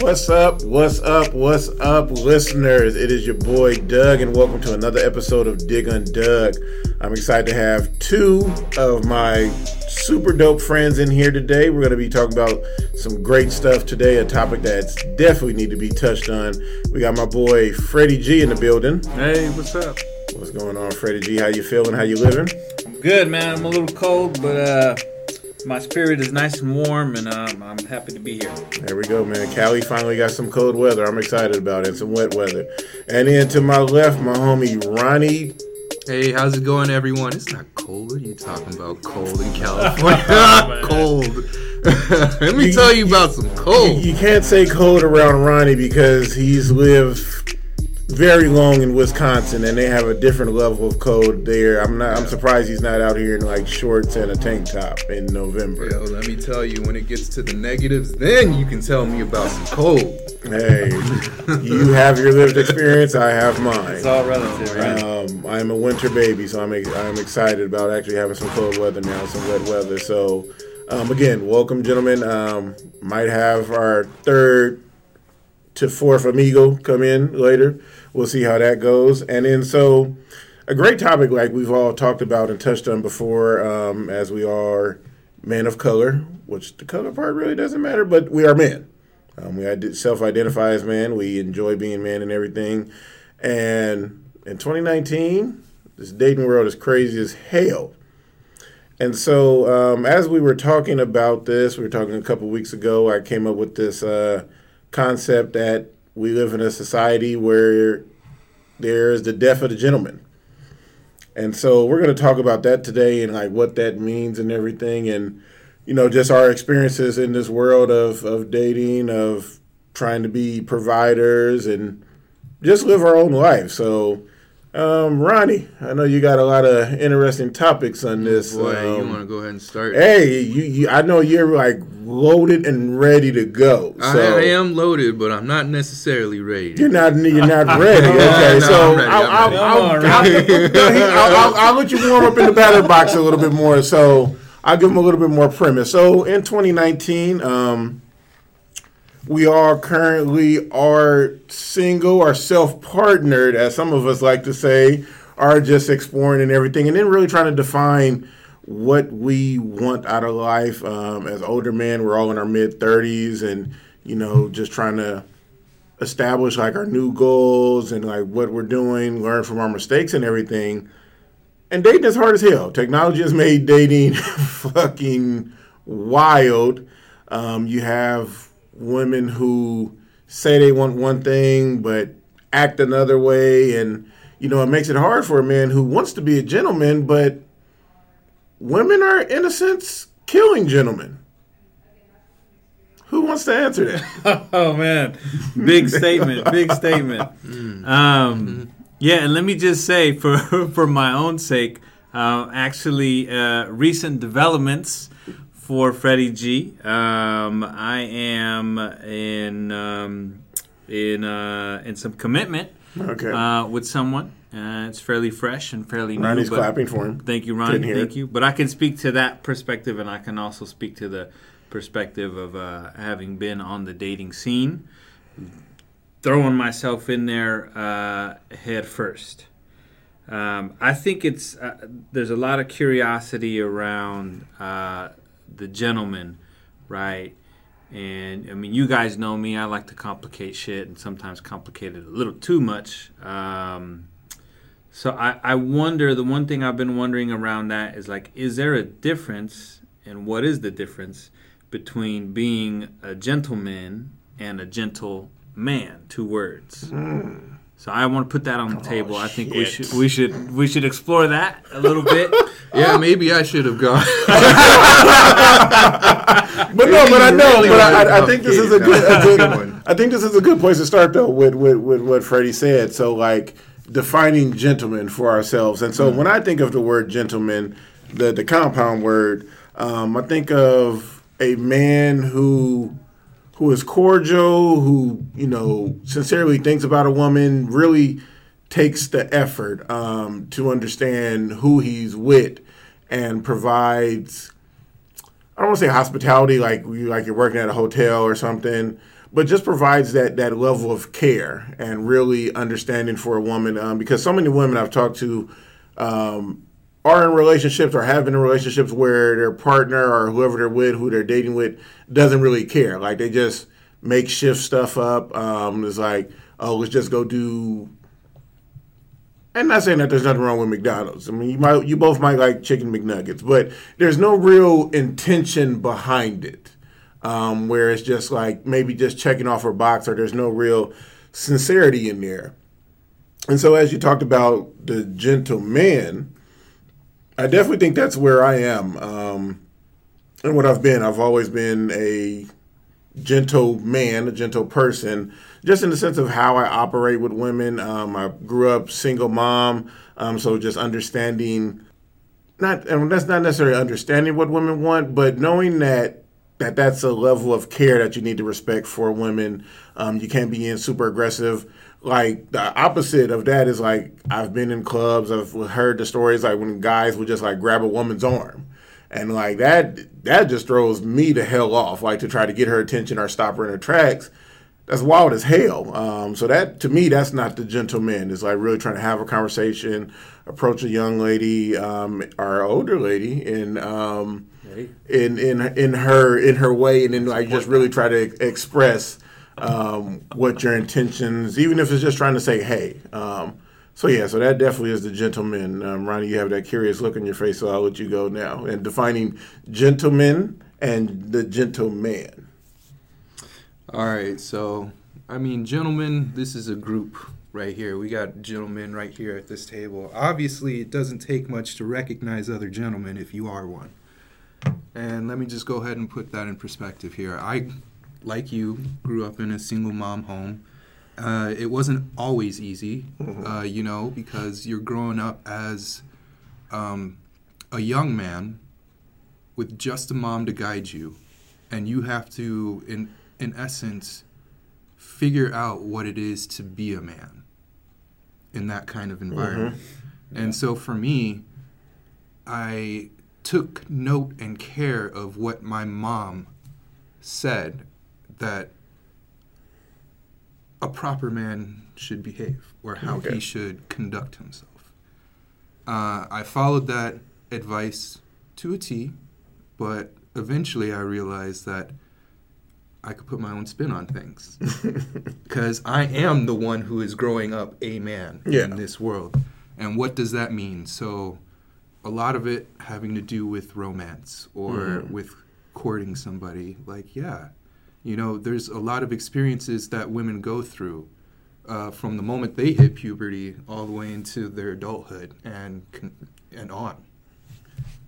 What's up? What's up? What's up, listeners? It is your boy Doug, and welcome to another episode of Dig on Doug. I'm excited to have two of my super dope friends in here today. We're going to be talking about some great stuff today, a topic that's definitely need to be touched on. We got my boy Freddie G in the building. Hey, what's up? What's going on, Freddie G? How you feeling? How you living? Good, man. I'm a little cold, but uh, my spirit is nice and warm, and um, I'm happy to be here. There we go, man. Cali finally got some cold weather. I'm excited about it. Some wet weather. And then to my left, my homie Ronnie. Hey, how's it going, everyone? It's not cold. What are you talking about? Cold in California? cold. Let me You- tell you about some cold. You can't say cold around Ronnie because he's lived very long in Wisconsin, and they have a different level of code there. I'm not. I'm surprised he's not out here in like shorts and a tank top in November. Yo, let me tell you, when it gets to the negatives, then you can tell me about some cold. Hey, you have your lived experience. I have mine. It's all relative, right? Um, I'm a winter baby, so I'm I'm excited about actually having some cold weather now, some wet weather. So, um, again, welcome, gentlemen. Um, might have our third to fourth amigo come in later. We'll see how that goes. And then, so a great topic like we've all talked about and touched on before, um, as we are men of color, which the color part really doesn't matter, but we are men. Um, we self-identify as men. We enjoy being men and everything. And in 2019, this dating world is crazy as hell. And so, um, as we were talking about this, we were talking a couple weeks ago. I came up with this uh, concept that we live in a society where there is the death of the gentleman. And so, we're going to talk about that today and like what that means and everything, and you know, just our experiences in this world of of dating, of trying to be providers, and just live our own life. So. Um, Ronnie, I know you got a lot of interesting topics on this. Boy, you um, want to go ahead and start? Hey, you, you I know you're like loaded and ready to go. So I, I am loaded, but I'm not necessarily ready. You're not you're not ready. Okay, so I'm ready, I'll, I'm I'll, ready. I'll, Come on, I'll, I'll, I'll, I'll let you warm up in the batter box a little bit more. So I'll give them a little bit more premise. So in 2019, um, we all currently are single or self partnered, as some of us like to say, are just exploring and everything, and then really trying to define what we want out of life. Um, as older men, we're all in our mid 30s, and you know, just trying to establish like our new goals and like what we're doing, learn from our mistakes and everything. And dating is hard as hell. Technology has made dating fucking wild. Um, you have women who say they want one thing but act another way, and you know it makes it hard for a man who wants to be a gentleman, but women are in a sense killing gentlemen. Who wants to answer that? Oh man, big statement, big statement. Um, yeah, and let me just say, for for my own sake, uh, actually, uh, recent developments for Freddie G. Um, I am in um, in uh, in some commitment Okay. uh, with someone. Uh, it's fairly fresh and fairly new. Ronnie's clapping for him. Thank you, Ronnie. Thank you. But I can speak to that perspective, and I can also speak to the perspective of uh, having been on the dating scene, throwing myself in there uh, head first. Um, I think it's uh, there's a lot of curiosity around uh, the gentleman, right? And I mean, you guys know me. I like to complicate shit, and sometimes complicate it a little too much. Um, so I, I wonder the one thing I've been wondering around that is like, is there a difference, and what is the difference between being a gentleman and a gentle man? Two words. So I want to put that on the table. I think we should we should we should explore that a little bit. Yeah, maybe I should have gone. But no, but I know, Really but I, I, I think this is a good, a complicated. good I think this is a good place to start though with, with, with what Freddie said. So like defining gentleman for ourselves. And so when I think of the word gentleman, the the compound word, um, I think of a man who who is cordial, who you know sincerely thinks about a woman, really takes the effort um, to understand who he's with, and provides I don't want to say hospitality like you like you're working at a hotel or something, but just provides that that level of care and really understanding for a woman. Um, because so many women I've talked to um, are in relationships or have been in relationships where their partner or whoever they're with, who they're dating with, doesn't really care. Like they just make shift stuff up. Um, it's like, oh, let's just go do. And not saying that there's nothing wrong with McDonald's. I mean, you might, you both might like chicken McNuggets, but there's no real intention behind it. Um, where it's just like maybe just checking off a box, or there's no real sincerity in there. And so, as you talked about the gentleman, I definitely think that's where I am. Um, and what I've been, I've always been a gentle man, a gentle person, just in the sense of how I operate with women. Um, I grew up single mom, um, so just understanding, not and that's not necessarily understanding what women want, but knowing that that that's a level of care that you need to respect for women. Um, you can't be in super aggressive. Like the opposite of that is like I've been in clubs. I've heard the stories like when guys would just like grab a woman's arm, and like that that just throws me the hell off. Like to try to get her attention or stop her in her tracks. That's wild as hell. Um, so that to me, that's not the gentleman. It's like really trying to have a conversation, approach a young lady um, or older lady, and um, in in in her in her way, and then like just really try to express um, what your intentions, even if it's just trying to say hey. Um, so yeah, so that definitely is the gentleman. Um, Ronnie, you have that curious look on your face, so I'll let you go now. And defining gentleman and the gentleman. All right, so I mean, gentlemen, this is a group right here. We got gentlemen right here at this table. Obviously, it doesn't take much to recognize other gentlemen if you are one. And let me just go ahead and put that in perspective here. I, like you, grew up in a single mom home. Uh, it wasn't always easy, uh, you know, because you're growing up as um, a young man with just a mom to guide you, and you have to, in in essence, figure out what it is to be a man in that kind of environment. And so for me, I took note and care of what my mom said that a proper man should behave or how Okay. he should conduct himself. Uh, I followed that advice to a T, but eventually I realized that I could put my own spin on things. Because I am the one who is growing up a man Yeah. in this world. And what does that mean? So, a lot of it having to do with romance or with courting somebody. Like, yeah, you know, there's a lot of experiences that women go through uh, from the moment they hit puberty all the way into their adulthood and and on.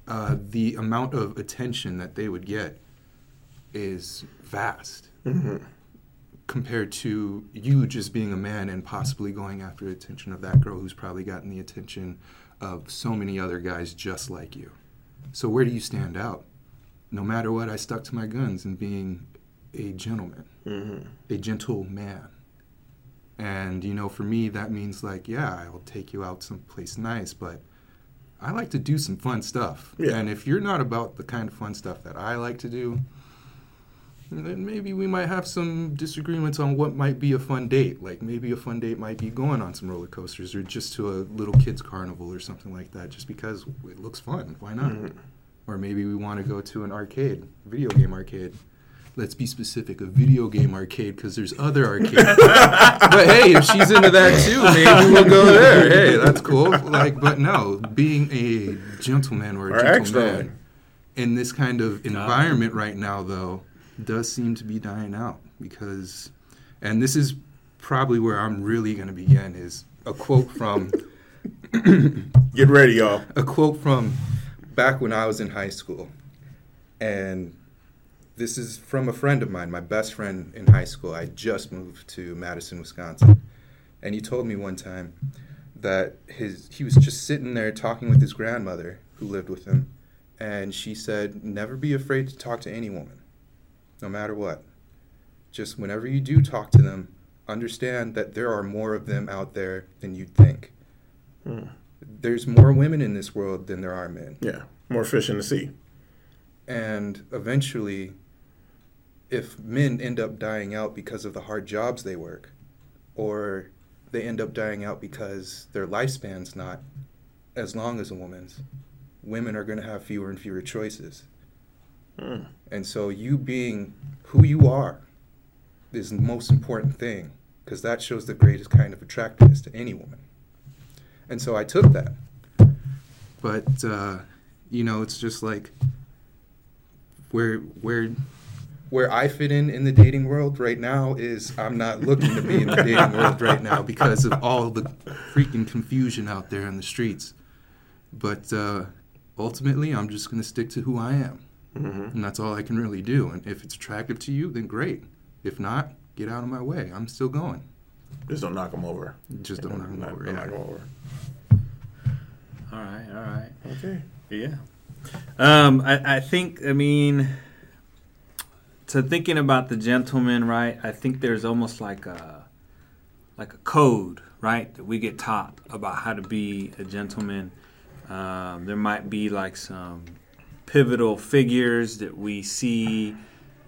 Uh, the amount of attention that they would get is vast compared to you just being a man and possibly going after the attention of that girl who's probably gotten the attention of so many other guys just like you. So where do you stand out? No matter what, I stuck to my guns and being a gentleman, mm-hmm. a gentle man. And you know, for me, that means like, yeah, I'll take you out someplace nice, but I like to do some fun stuff. Yeah. And if you're not about the kind of fun stuff that I like to do, then maybe we might have some disagreements on what might be a fun date. Like maybe a fun date might be going on some roller coasters or just to a little kids carnival or something like that, just because it looks fun. Why not? Mm-hmm. Or maybe we want to go to an arcade, video game arcade. Let's be specific, a video game arcade, because there's other arcades. but hey, if she's into that too, maybe we'll go there. Hey, that's cool. Like, but no, being a gentleman or a Or gentleman in this kind of environment right now, though, does seem to be dying out because, and this is probably where I'm really going to begin is a quote from Get ready, y'all. a quote from back when I was in high school, and this is from a friend of mine, my best friend in high school. I just moved to Madison, Wisconsin, and he told me one time that his he was just sitting there talking with his grandmother who lived with him, and she said, "Never be afraid to talk to any woman, no matter what. Just whenever you do talk to them, understand that there are more of them out there than you'd think." Hmm. There's more women in this world than there are men. Yeah, more fish in the sea. And eventually, if men end up dying out because of the hard jobs they work, or they end up dying out because their lifespan's not as long as a woman's, women are going to have fewer and fewer choices. Hmm. And so, you being who you are is the most important thing because that shows the greatest kind of attractiveness to any woman. And so I took that. But, uh, you know, it's just like where, where, where I fit in in the dating world right now is I'm not looking to be in the dating world right now because of all the freaking confusion out there in the streets. But uh, ultimately, I'm just going to stick to who I am. Mhm. And that's all I can really do. And if it's attractive to you, then great. If not, get out of my way. I'm still going. Just don't knock them over. Just don't knock 'em Not- over, Don't yeah. knock 'em over. All right, all right. Okay. Yeah. Um, I, I think, I mean, so thinking about the gentleman, right? I think there's almost like a, like a code, right? That we get taught about how to be a gentleman. Um, there might be like some pivotal figures that we see,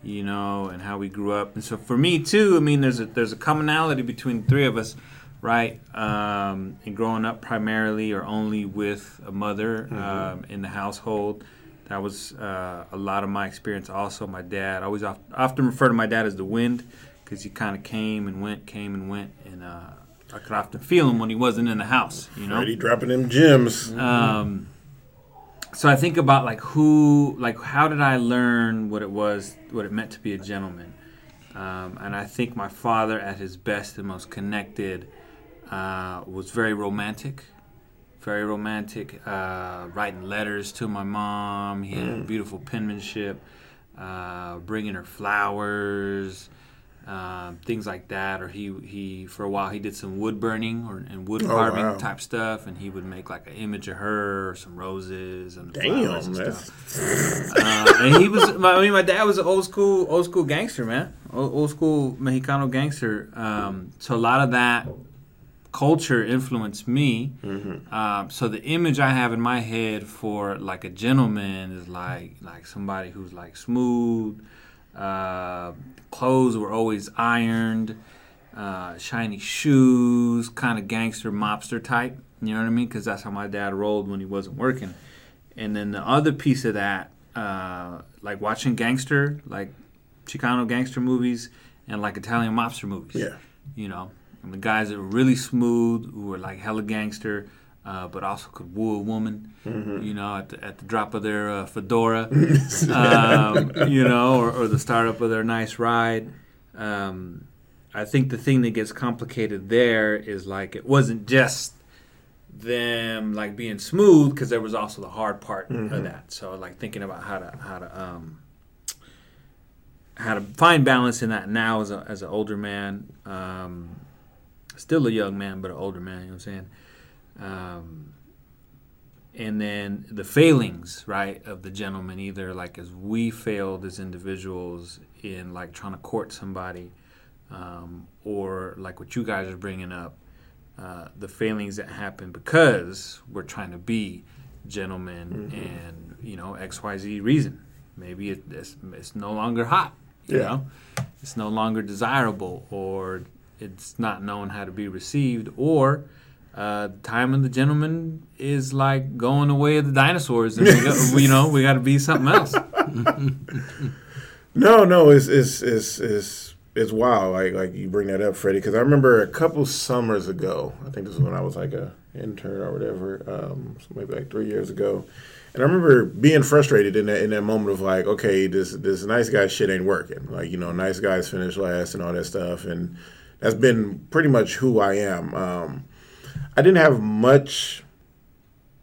you know, and how we grew up. And so for me too, I mean, there's a there's a commonality between the three of us, right? Um, and growing up primarily or only with a mother um, in the household. That was uh, a lot of my experience. Also, my dad. I always oft, often refer to my dad as the wind because he kind of came and went, came and went, and uh, I could often feel him when he wasn't in the house. You know, Freddie dropping them gems. um, so I think about like who, like how did I learn what it was, what it meant to be a gentleman? Um, and I think my father, at his best and most connected, uh, was very romantic, very romantic. Uh, writing letters to my mom, he had beautiful penmanship, uh, bringing her flowers. Um, things like that, or he he for a while he did some wood burning or and wood Oh, carving wow. type stuff, and he would make like an image of her, or some roses and Damn, flowers and stuff. Uh, and he was, my- I mean, my dad was an old school, old school gangster, man, old, old school Mexicano gangster. Um, so a lot of that culture influenced me. Um, so the image I have in my head for like a gentleman is like like somebody who's like smooth. Uh, clothes were always ironed. Uh, shiny shoes, kind of gangster mobster type. You know what I mean? Because that's how my dad rolled when he wasn't working. And then the other piece of that, uh, like watching gangster, like Chicano gangster movies, and like Italian mobster movies. Yeah. You know, and the guys that were really smooth, who were like hella gangster, uh, but also could woo a woman. You know, at the, at the drop of their uh, fedora. um, you know, or, or the startup of their nice ride. Um, I think the thing that gets complicated there is like it wasn't just them like being smooth because there was also the hard part of that. So like thinking about how to how to um, how to find balance in that now as a as an older man, um, still a young man but an older man. You know what I'm saying? Um, and then the failings, right, of the gentleman, either like as we failed as individuals in like trying to court somebody, um, or like what you guys are bringing up, uh, the failings that happen because we're trying to be gentlemen and you know X Y Z reason. Maybe it, it's, it's no longer hot, you Yeah. know, it's no longer desirable, or it's not known how to be received, or uh, the time of the gentleman is like going the way of the dinosaurs, and we you know we got to be something else. No, no, it's it's it's it's it's wild. Like like you bring that up, Freddie, because I remember a couple summers ago. I think this was when I was like a intern or whatever, um, so maybe like three years ago. And I remember being frustrated in that in that moment of like, okay, this this nice guy shit ain't working. Like you know, nice guys finish last and all that stuff, and that's been pretty much who I am. Um, I didn't have much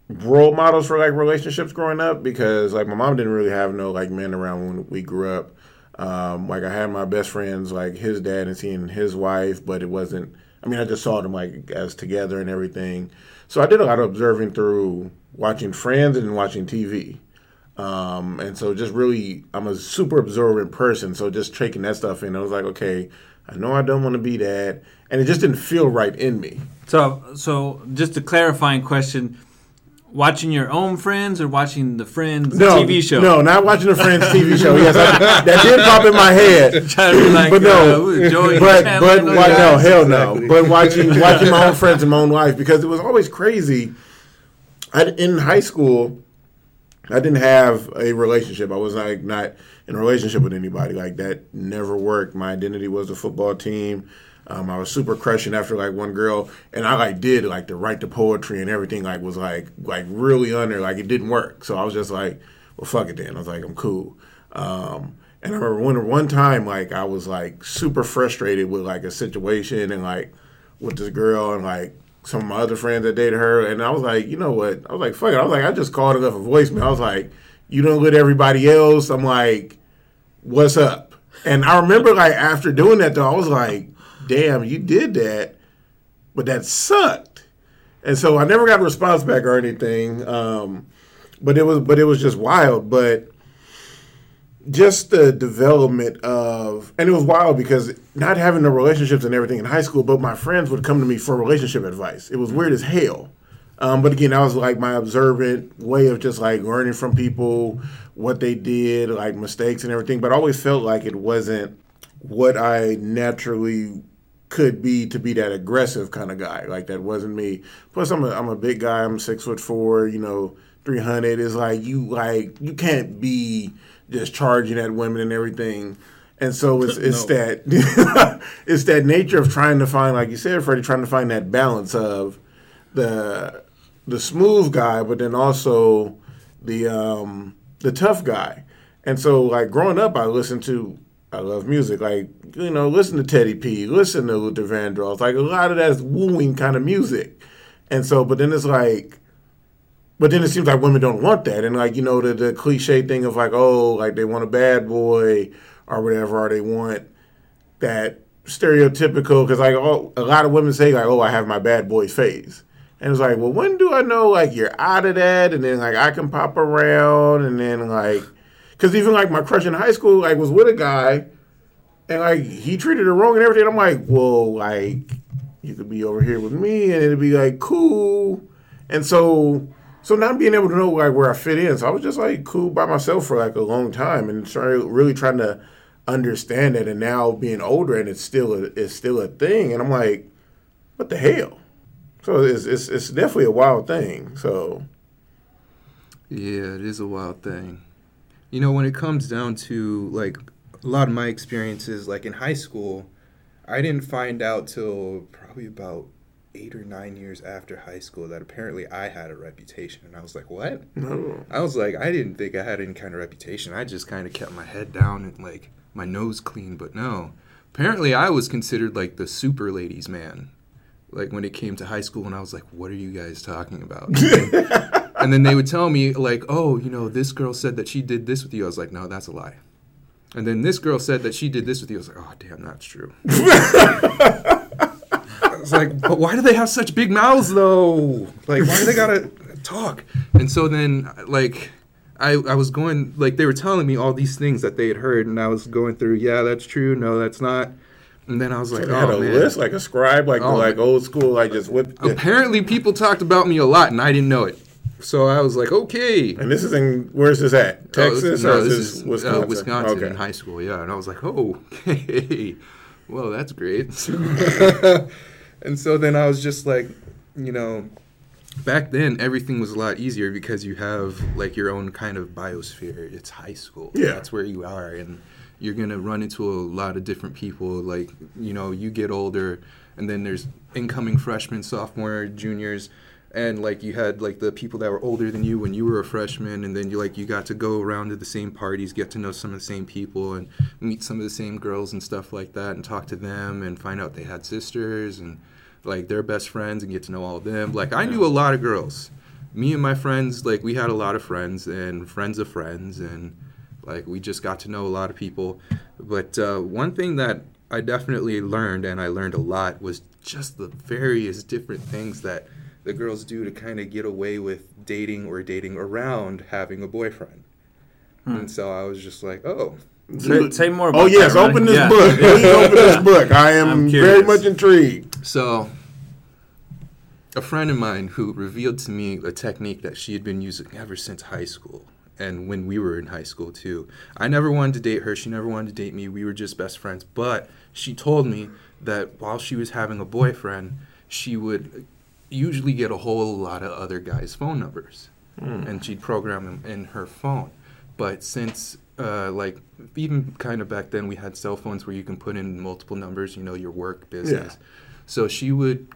role models for like relationships growing up because like my mom didn't really have no like men around when we grew up. Um, like I had my best friends, like his dad and seeing his wife, but it wasn't. I mean, I just saw them like as together and everything. So I did a lot of observing through watching Friends and watching TV. Um, and so just really, I'm a super observant person. So just taking that stuff in, I was like, okay, I know I don't want to be that, and it just didn't feel right in me. So, so just a clarifying question: Watching your own friends or watching the Friends No, TV show? No, not watching the Friends TV show. Yes, I, that did pop in my head. Trying to be like, but no, uh, Joey but but and those why, no, guys. hell Exactly. no. But watching watching my own friends and my own life because it was always crazy. I, in high school, I didn't have a relationship. I was like not in a relationship with anybody. Like that never worked. My identity was the football team. Um, I was super crushing after like one girl, and I like did like to write the poetry and everything. Like was like like really under. Like it didn't work. So I was just like, well, fuck it then. I was like, I'm cool. Um, and I remember one one time like I was like super frustrated with like a situation and like with this girl and like some of my other friends that dated her, and I was like, you know what? I was like, fuck it. I was like, I just called her left a voicemail. I was like, you don't with everybody else. I'm like, what's up? And I remember like after doing that though, I was like, damn, you did that, but that sucked. And so I never got a response back or anything. Um, but it was but it was just wild. But just the development of and it was wild because not having the relationships and everything in high school, but my friends would come to me for relationship advice. It was weird as hell. Um, but again, that was like my observant way of just like learning from people what they did, like mistakes and everything. But I always felt like it wasn't what I naturally could be to be that aggressive kind of guy. Like that wasn't me. Plus, I'm a I'm a big guy. I'm six foot four. You know, three hundred is like you like you can't be just charging at women and everything. And so it's it's that it's that nature of trying to find, like you said, Freddie, trying to find that balance of the the smooth guy, but then also the um, the tough guy. And so, like growing up, I listened to I love music, like you know, listen to Teddy P, listen to Luther Vandross, like a lot of that's wooing kind of music. And so, but then it's like, but then it seems like women don't want that, and like you know, the the cliche thing of like, oh, like they want a bad boy or whatever, or they want that stereotypical because like oh, a lot of women say like, oh, I have my bad boy phase. And it's like, well, when do I know like you're out of that? And then like I can pop around, and then like, because even like my crush in high school like was with a guy, and like he treated her wrong and everything. I'm like, well, like you could be over here with me, and it'd be like cool. And so, so not being able to know like where I fit in, so I was just like cool by myself for like a long time, and try, really trying to understand it. And now being older, and it's still a, it's still a thing, and I'm like, what the hell? So it's, it's it's definitely a wild thing. So Yeah, it is a wild thing. You know, when it comes down to like a lot of my experiences, like in high school, I didn't find out till probably about eight or nine years after high school that apparently I had a reputation. And I was like, what? no, I was like, I didn't think I had any kind of reputation. I just kind of kept my head down and like my nose clean. But no, apparently I was considered like the super ladies man. Like when it came to high school, and I was like, what are you guys talking about? And then, and then they would tell me like, oh, you know, this girl said that she did this with you. I was like, no, that's a lie. And then this girl said that she did this with you. I was like, oh, damn, that's true. I was like, but why do they have such big mouths though? Like, why do they gotta talk? And so then, like, I I was going like they were telling me all these things that they had heard, and I was going through, yeah, that's true, no, that's not. And then I was like, they had oh a man. list like a scribe, like Oh, like old school, like just whip. Apparently, people talked about me a lot, and I didn't know it. So I was like, okay. And this is in where's this at? Texas Oh, no, or this is this is Wisconsin? Uh, Wisconsin Okay. in high school, yeah. And I was like, oh, okay. Well, that's great. and so then I was just like, you know, back then everything was a lot easier because you have like your own kind of biosphere. It's high school. Yeah. That's where you are. And you're going to run into a lot of different people. Like, you know, you get older, and then there's incoming freshmen, sophomore, juniors and like you had like the people that were older than you when you were a freshman and then you like you got to go around to the same parties get to know some of the same people and meet some of the same girls and stuff like that and talk to them and find out they had sisters and like their best friends and get to know all of them. Like i knew a lot of girls. Me and my friends like we had a lot of friends and friends of friends and like we just got to know a lot of people. But uh, one thing that i definitely learned and i learned a lot was just the various different things that the girls do to kind of get away with dating or dating around having a boyfriend. Hmm. And so I was just like, oh, Say, say more oh, about Oh yes, that, Ronnie. open this Yeah. book. Please open this book. I am very much intrigued. so a friend of mine who revealed to me a technique that she had been using ever since high school and when we were in high school too. I never wanted to date her, she never wanted to date me. We were just best friends, but she told me that while she was having a boyfriend, she would usually get a whole lot of other guys' phone numbers and she'd program them in her phone. But since uh, like even kind of back then we had cell phones where you can put in multiple numbers, you know, your work business. Yeah. So she would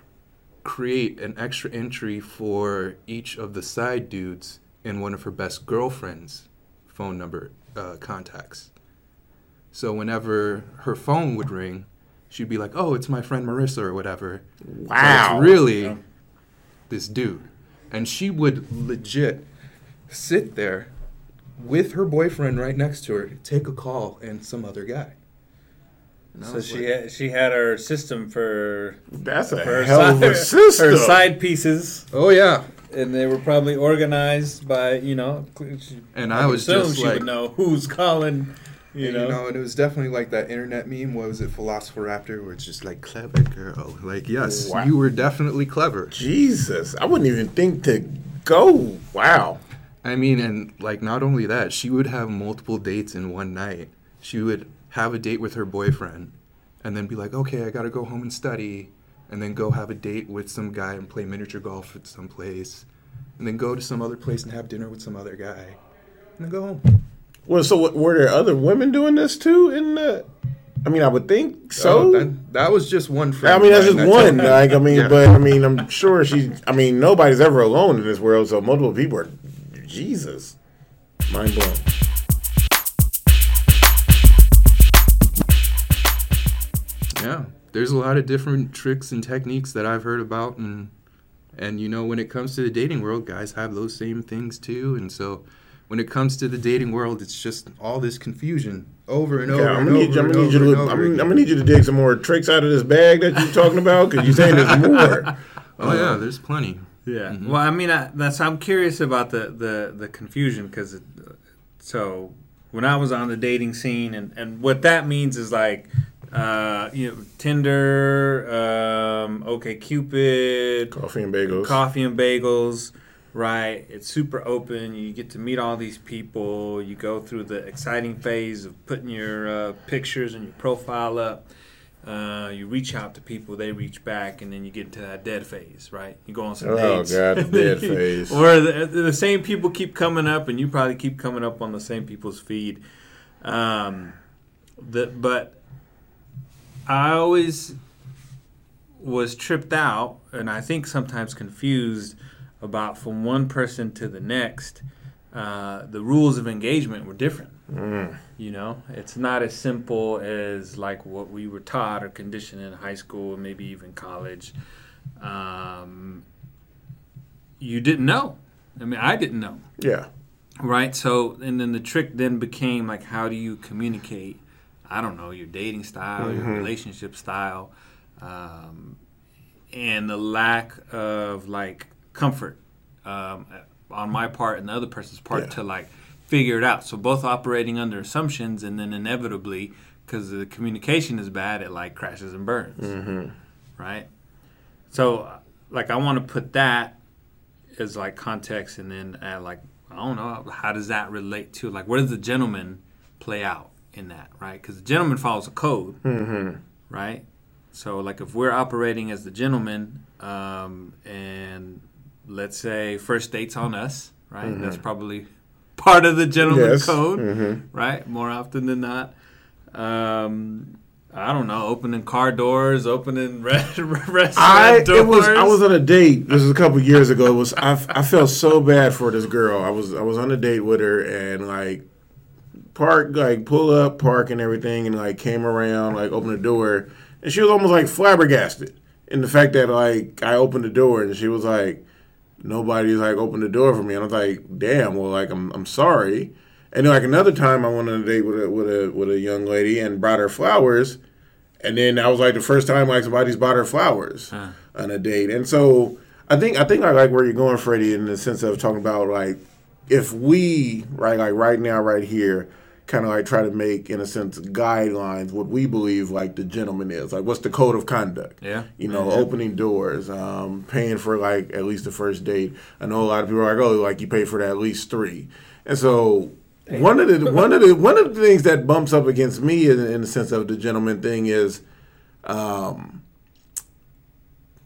create an extra entry for each of the side dudes in one of her best girlfriend's phone number uh, contacts. So whenever her phone would ring, she'd be like, "Oh, it's my friend Marissa or whatever." Wow. it's really this dude, and she would legit sit there with her boyfriend right next to her, take a call, and some other guy. And So she like, had, she had her system for That's a her hell of a side, system. her side pieces, "Oh yeah," and they were probably organized by you know. She, And I was assume just she like- would know who's calling. You And, know, you know, and it was definitely like that internet meme. What was it, Philosoraptor? Where it's just like clever girl. Like, yes, Wow. you were definitely clever. Jesus, I wouldn't even think to go. Wow. I mean, and like not only that, she would have multiple dates in one night. She would have a date with her boyfriend, and then be like, "Okay, I gotta go home and study," and then go have a date with some guy and play miniature golf at some place, and then go to some other place and have dinner with some other guy, and then go home. Well, so what, were there other women doing this too? In the, I mean, I would think so. Oh, that, that was just one friend. I mean, that's just one. Like, I mean, Yeah. but I mean, I'm sure she. I mean, nobody's ever alone in this world, so multiple people are. Jesus, mind blown. Yeah, there's a lot of different tricks and techniques that I've heard about, and and you know when it comes to the dating world, guys have those same things too, and so when it comes to the dating world, it's just all this confusion over and over Okay, I'm and gonna over need you. I'm and gonna need you over to. and I'm, over I'm gonna need you to dig some more tricks out of this bag that you're talking about because you're saying there's more. Oh yeah, there's plenty. Yeah. Well, I mean, I, that's I'm curious about the the the confusion because so when I was on the dating scene and and what that means is like uh you know Tinder, um, OkCupid, Coffee and bagels. coffee and bagels. Right, it's super open. You get to meet all these people. You go through the exciting phase of putting your uh, pictures and your profile up. Uh, you reach out to people, they reach back, and then you get into that dead phase, right? You go on some Oh, dates. God, the dead phase. Or the, the same people keep coming up, and you probably keep coming up on the same people's feed. Um, the, but I always was tripped out, and I think sometimes confused about from one person to the next. Uh, the rules of engagement were different. Mm. You know, it's not as simple as like what we were taught or conditioned in high school, and maybe even college. Um, you didn't know. I mean, I didn't know, Yeah. right? So, and then the trick then became like, how do you communicate? I don't know your dating style, your relationship style, um, and the lack of like comfort um, on my part and the other person's part Yeah. to like figure it out. So both operating under assumptions, and then inevitably, because the communication is bad, it like crashes and burns, right? So, like, I want to put that as like context, and then add like, I don't know, how does that relate to like, where does the gentleman play out in that, right? Because the gentleman follows a code, Mm-hmm. right? So, like, if we're operating as the gentleman, um, and let's say first date's on us, right? That's probably part of the gentleman Yes. code, Mhm. right? More often than not. Um, I don't know, opening car doors, opening re- restaurant I doors. it was I was on a date. This was a couple years ago. It was I, I felt so bad for this girl. I was I was on a date with her and like park like pull up park and everything and like came around like opened the door and she was almost like flabbergasted in the fact that like I opened the door and she was like nobody's like opened the door for me. And I was like damn well like I'm I'm sorry. And then like another time I went on a date with a with a with a young lady and brought her flowers. And then that was like the first time like somebody's bought her flowers on a date. And so I think I think I like where you're going, Freddie, in the sense of talking about like if we right like right now, right here, kind of like try to make, in a sense, guidelines what we believe like the gentleman is. Like, what's the code of conduct? Yeah. You know, Yeah. opening doors, um, paying for like at least the first date. I know a lot of people are like, oh, like you pay for that at least three. And so one of the one of the one of the things that bumps up against me in, in the sense of the gentleman thing is, um,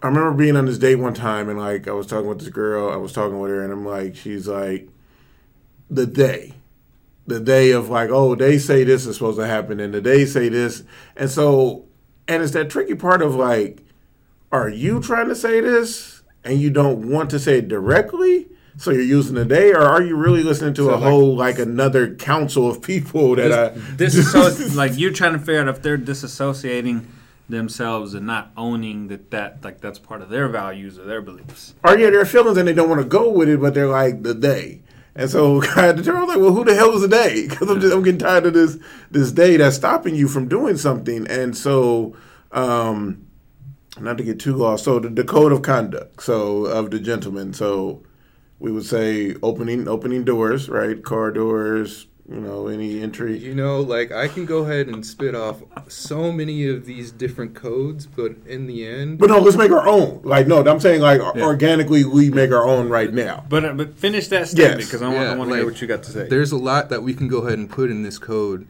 I remember being on this date one time and like I was talking with this girl, I was talking with her, and I'm like, she's like, the day, the day of like, oh, they say this is supposed to happen, and the day say this, and so, and it's that tricky part of like, are you trying to say this and you don't want to say it directly? So you're using the day, or are you really listening to a like- whole like another council of people that this, I Disasso- like you're trying to figure out if they're disassociating themselves and not owning that that like that's part of their values or their beliefs. or yeah, their feelings and they don't want to go with it, but they're like the day. And so I had to turn. I was like, well, who the hell is the day? Because I'm I'm getting tired of this this day that's stopping you from doing something. And so, um, not to get too lost. So the, the code of conduct. So of the gentleman. So we would say opening opening doors, right? Car doors. You know, any entry. You know, like I can go ahead and spit off so many of these different codes, but in the end, But no, let's make our own. Like no, I'm saying like organically we make our own right now. But uh, but finish that statement Yes. because I want, Yeah, I want to like, hear what you got to say. there's a lot that we can go ahead and put in this code.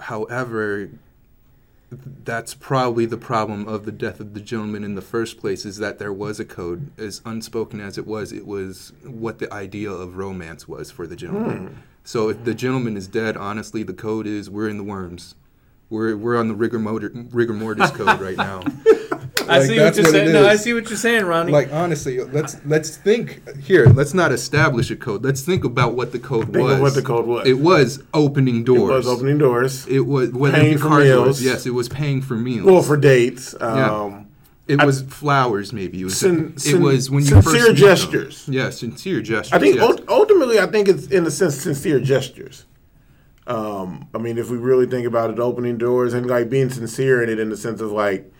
However, that's probably the problem of the death of the gentleman in the first place is that there was a code as unspoken as it was it was what the idea of romance was for the gentleman so if the gentleman is dead honestly the code is we're in the worms we're, we're on the rigor, motor, rigor mortis code right now I like, see what you're what saying. No, I see what you're saying, Ronnie. like honestly let's let's think here let's not establish a code let's think about what the code Think was of what the code was. it was opening doors. It was opening doors. it was whether Paying for meals. doors, yes, it was paying for meals. Well, for dates. Yeah. Um, it I- was flowers, maybe. It was. Sin- it sin- was when you sincere first meet gestures. Them. Yeah, sincere gestures. I think yes. Ult- ultimately, I think it's in a sense sincere gestures. Um, I mean, if we really think about it, opening doors and like being sincere in it, in the sense of like,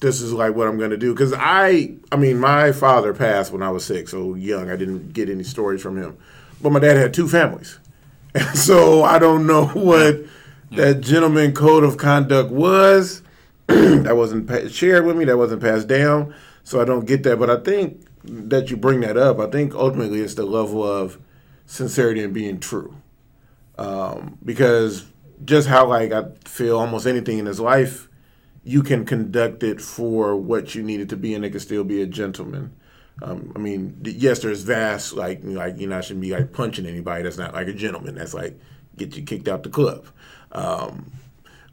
this is like what I'm going to do. Because I, I mean, my father passed when I was six, so young. I didn't get any stories from him, but my dad had two families, and so I don't know what that gentleman code of conduct was. that wasn't shared with me. That wasn't passed down. So I don't get that. But I think that you bring that up. I think ultimately it's the level of sincerity and being true. Um, because just how like I feel almost anything in his life, you can conduct it for what you need it to be, and it can still be a gentleman. Um, I mean, yes, there's vast like like you know I shouldn't be like punching anybody. That's not like a gentleman. That's like get you kicked out the club. Um,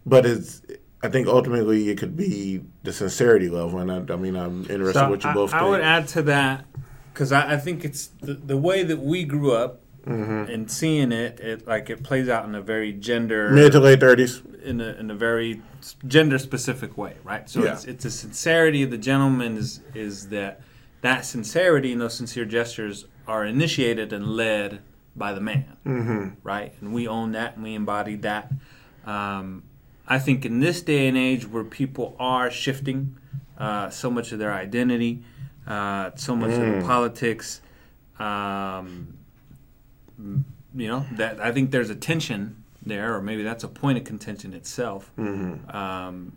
but it's I think ultimately it could be the sincerity level, and I, I mean I'm interested So in what you I, both I think. would add to that because I, I think it's the, the way that we grew up Mm-hmm. and seeing it, it like it plays out in a very gender Mid to late thirties. in a in a very gender specific way, right? So Yeah. it's it's a sincerity of the gentleman is is that that sincerity and those sincere gestures are initiated and led by the man, Mm-hmm. right? And we own that and we embody that. Um, I think in this day and age where people are shifting uh, so much of their identity, uh, so much of Mm. the politics, um, you know, that I think there's a tension there, or maybe that's a point of contention itself. Mm-hmm. Um,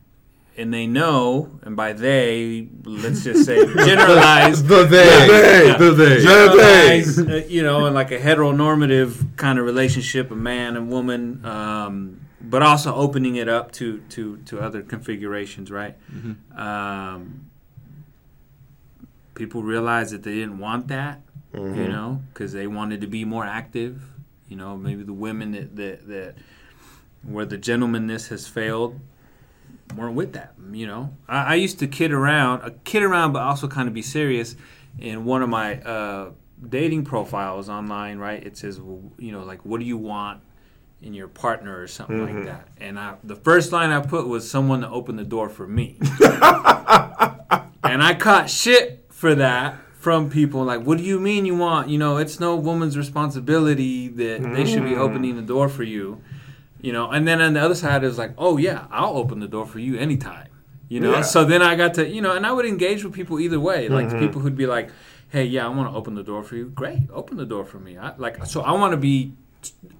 and they know, and by they, let's just say generalize, the they, they. the they. generalize, uh, you know, in like a heteronormative kind of relationship, a man and woman, um, but also opening it up to to to other configurations, right? Um, people realized that they didn't want that, you know, because they wanted to be more active. You know, maybe the women that that, that where the gentlemanness has failed weren't with that. You know, I, I used to kid around, uh, kid around, but also kind of be serious. In one of my uh, dating profiles online, right, it says, well, you know, like, what do you want in your partner or something like mm-hmm. that? And I, the first line I put was someone to open the door for me. and I caught shit for that from people like, what do you mean you want? You know, it's no woman's responsibility that they should be mm-hmm. opening the door for you. You know, and then on the other side it was like, oh yeah, I'll open the door for you anytime. You know, Yeah. so then I got to, you know, and I would engage with people either way. Like mm-hmm. people who'd be like, hey, yeah, I want to open the door for you. Great, open the door for me. I, like, so I want to be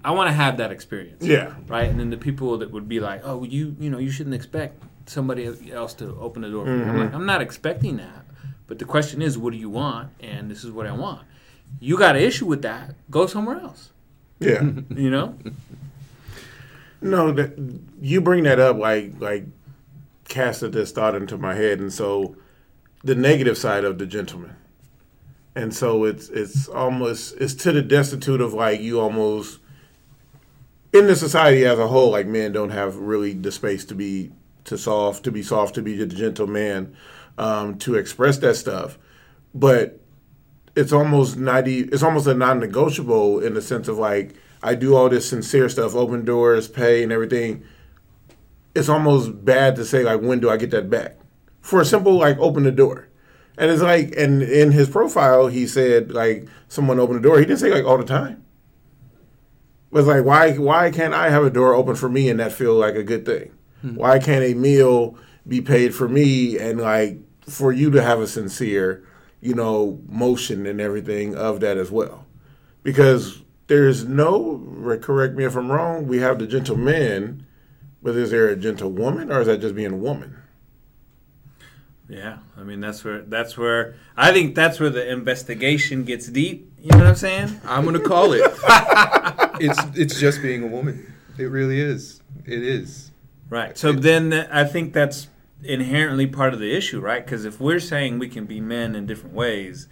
I want to have that experience. Yeah. Right. And then the people that would be like, oh, you you know you shouldn't expect somebody else to open the door. For you. I'm like, mm-hmm. I'm not expecting that. But the question is, what do you want? And this is what I want. You got an issue with that? Go somewhere else. Yeah. You know. No, that you bring that up like like casted this thought into my head, and so the negative side of the gentleman, and so it's it's almost it's to the destitute of like you almost in the society as a whole, like men don't have really the space to be to soft, to be soft, to be the gentleman, um, to express that stuff, but it's almost not it's almost a non-negotiable in the sense of like I do all this sincere stuff, open doors, pay, and everything. It's almost bad to say like when do I get that back? For a simple like open the door, and it's like and in his profile he said like someone opened the door. He didn't say like all the time. It was like why why can't I have a door open for me and that feel like a good thing? Hmm. Why can't a meal be paid for me and like for you to have a sincere, you know, motion and everything of that as well? Because there's no correct me if I'm wrong. We have the gentleman, but is there a gentlewoman or is that just being a woman? Yeah, I mean that's where that's where I think that's where the investigation gets deep. You know what I'm saying? I'm gonna call it. it's it's just being a woman. It really is. It is. Right. So then I think that's inherently part of the issue, right? Because if we're saying we can be men in different ways,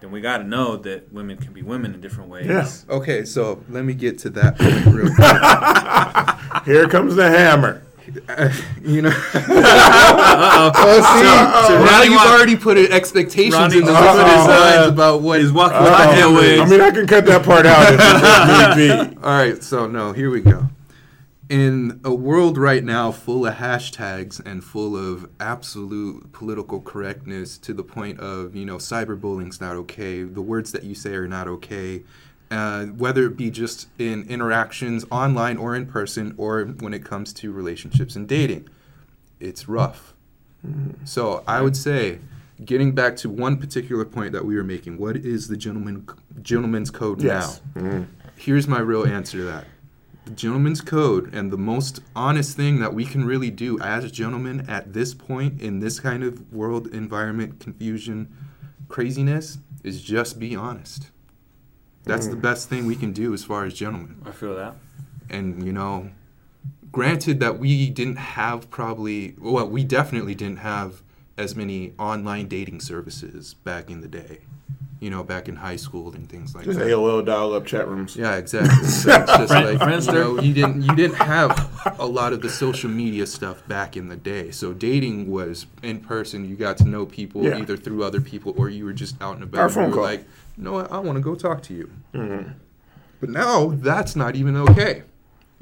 then we got to know that women can be women in different ways. Yeah. Okay, so let me get to that point real quick. Here comes the hammer. you know. Uh-oh. Oh, see, so now Ronnie you've wa- already put expectations Ronnie in the just his, minds uh, about what He's walking Uh, with my head. I mean, I can cut that part out if it be. All right, so no, here we go. In a world right now full of hashtags and full of absolute political correctness to the point of, you know, cyberbullying's not okay, the words that you say are not okay, uh, whether it be just in interactions online or in person or when it comes to relationships and dating. It's rough. So I would say, getting back to one particular point that we were making, what is the gentleman gentleman's code Yes. now? Here's my real answer to that. The gentleman's code and the most honest thing that we can really do as gentlemen at this point in this kind of world environment confusion craziness is just be honest. That's mm. the best thing we can do as far as gentlemen. I feel that. and you know granted that we didn't have probably well we definitely didn't have as many online dating services back in the day you know back in high school and things like Just that AOL dial-up chat rooms. yeah exactly so it's just Friend- like you know you didn't you didn't have a lot of the social media stuff back in the day so dating was in person you got to know people Yeah. either through other people or you were just out and about Or and phone you were call. like you know what i want to go talk to you Mm-hmm. but now that's not even okay.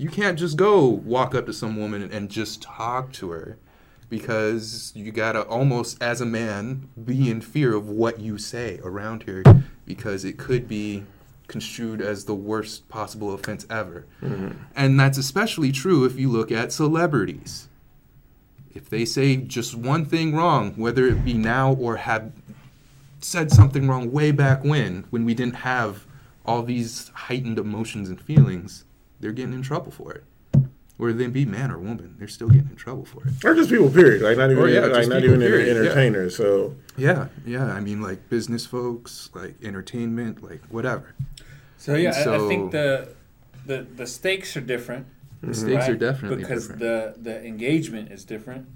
You can't just go walk up to some woman and just talk to her because you gotta almost, as a man, be in fear of what you say around here because it could be construed as the worst possible offense ever. Mm-hmm. And that's especially true if you look at celebrities. If they say just one thing wrong, whether it be now or have said something wrong way back when, when we didn't have all these heightened emotions and feelings, they're getting in trouble for it. Whether they be man or woman, they're still getting in trouble for it. Or just people, period. Like not even, Or, Oh, yeah, like just not people, even period, yeah. entertainers. So Yeah, yeah. I mean, like business folks, like entertainment, like whatever. So yeah, I, I think the the the stakes are different. The stakes are right? definitely because different. the the engagement is different,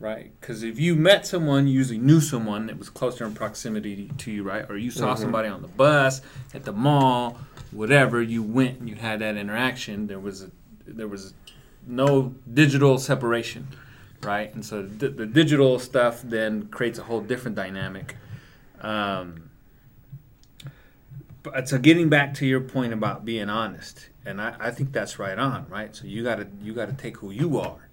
right? Because if you met someone, you usually knew someone that was closer in proximity to you, right? Or you saw Mm-hmm. somebody on the bus, at the mall, whatever. You went and you had that interaction. There was a there was no digital separation, right? And so the, the digital stuff then creates a whole different dynamic. Um, but so getting back to your point about being honest, and I, I think that's right on, right? So you gotta you gotta take who you are,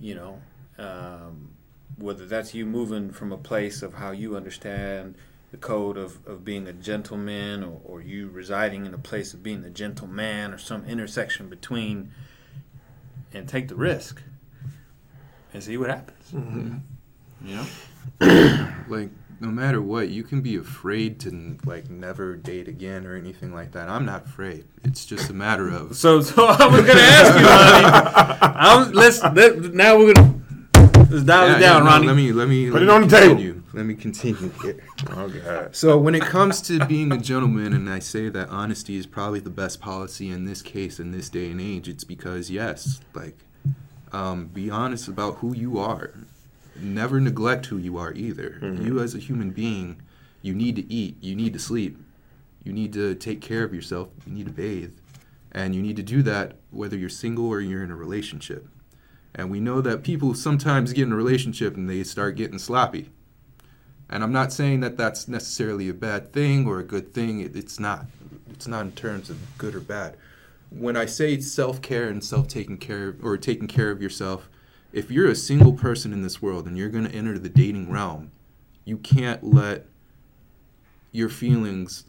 you know, um, whether that's you moving from a place of how you understand the code of, of being a gentleman or, or you residing in a place of being a gentleman or some intersection between and take the risk and see what happens. Mm-hmm. You know? like no matter what, you can be afraid to like never date again or anything like that. I'm not afraid. It's just a matter of So, so I was gonna ask you, Ronnie. I was, let's let, now we're gonna let's dial Yeah, it yeah, down, no, Ronnie. Let me let me Put let it me on the table. continue. Let me continue. here. Oh God. So when it comes to being a gentleman, and I say that honesty is probably the best policy in this case in this day and age, it's because yes, like, um, be honest about who you are. Never neglect who you are either. You as a human being, you need to eat, you need to sleep, you need to take care of yourself, you need to bathe, and you need to do that whether you're single or you're in a relationship. And we know that people sometimes get in a relationship and they start getting sloppy. And I'm not saying that that's necessarily a bad thing or a good thing. It, it's not. It's not in terms of good or bad. When I say self care and self taking care or taking care of yourself, if you're a single person in this world and you're going to enter the dating realm, you can't let your feelings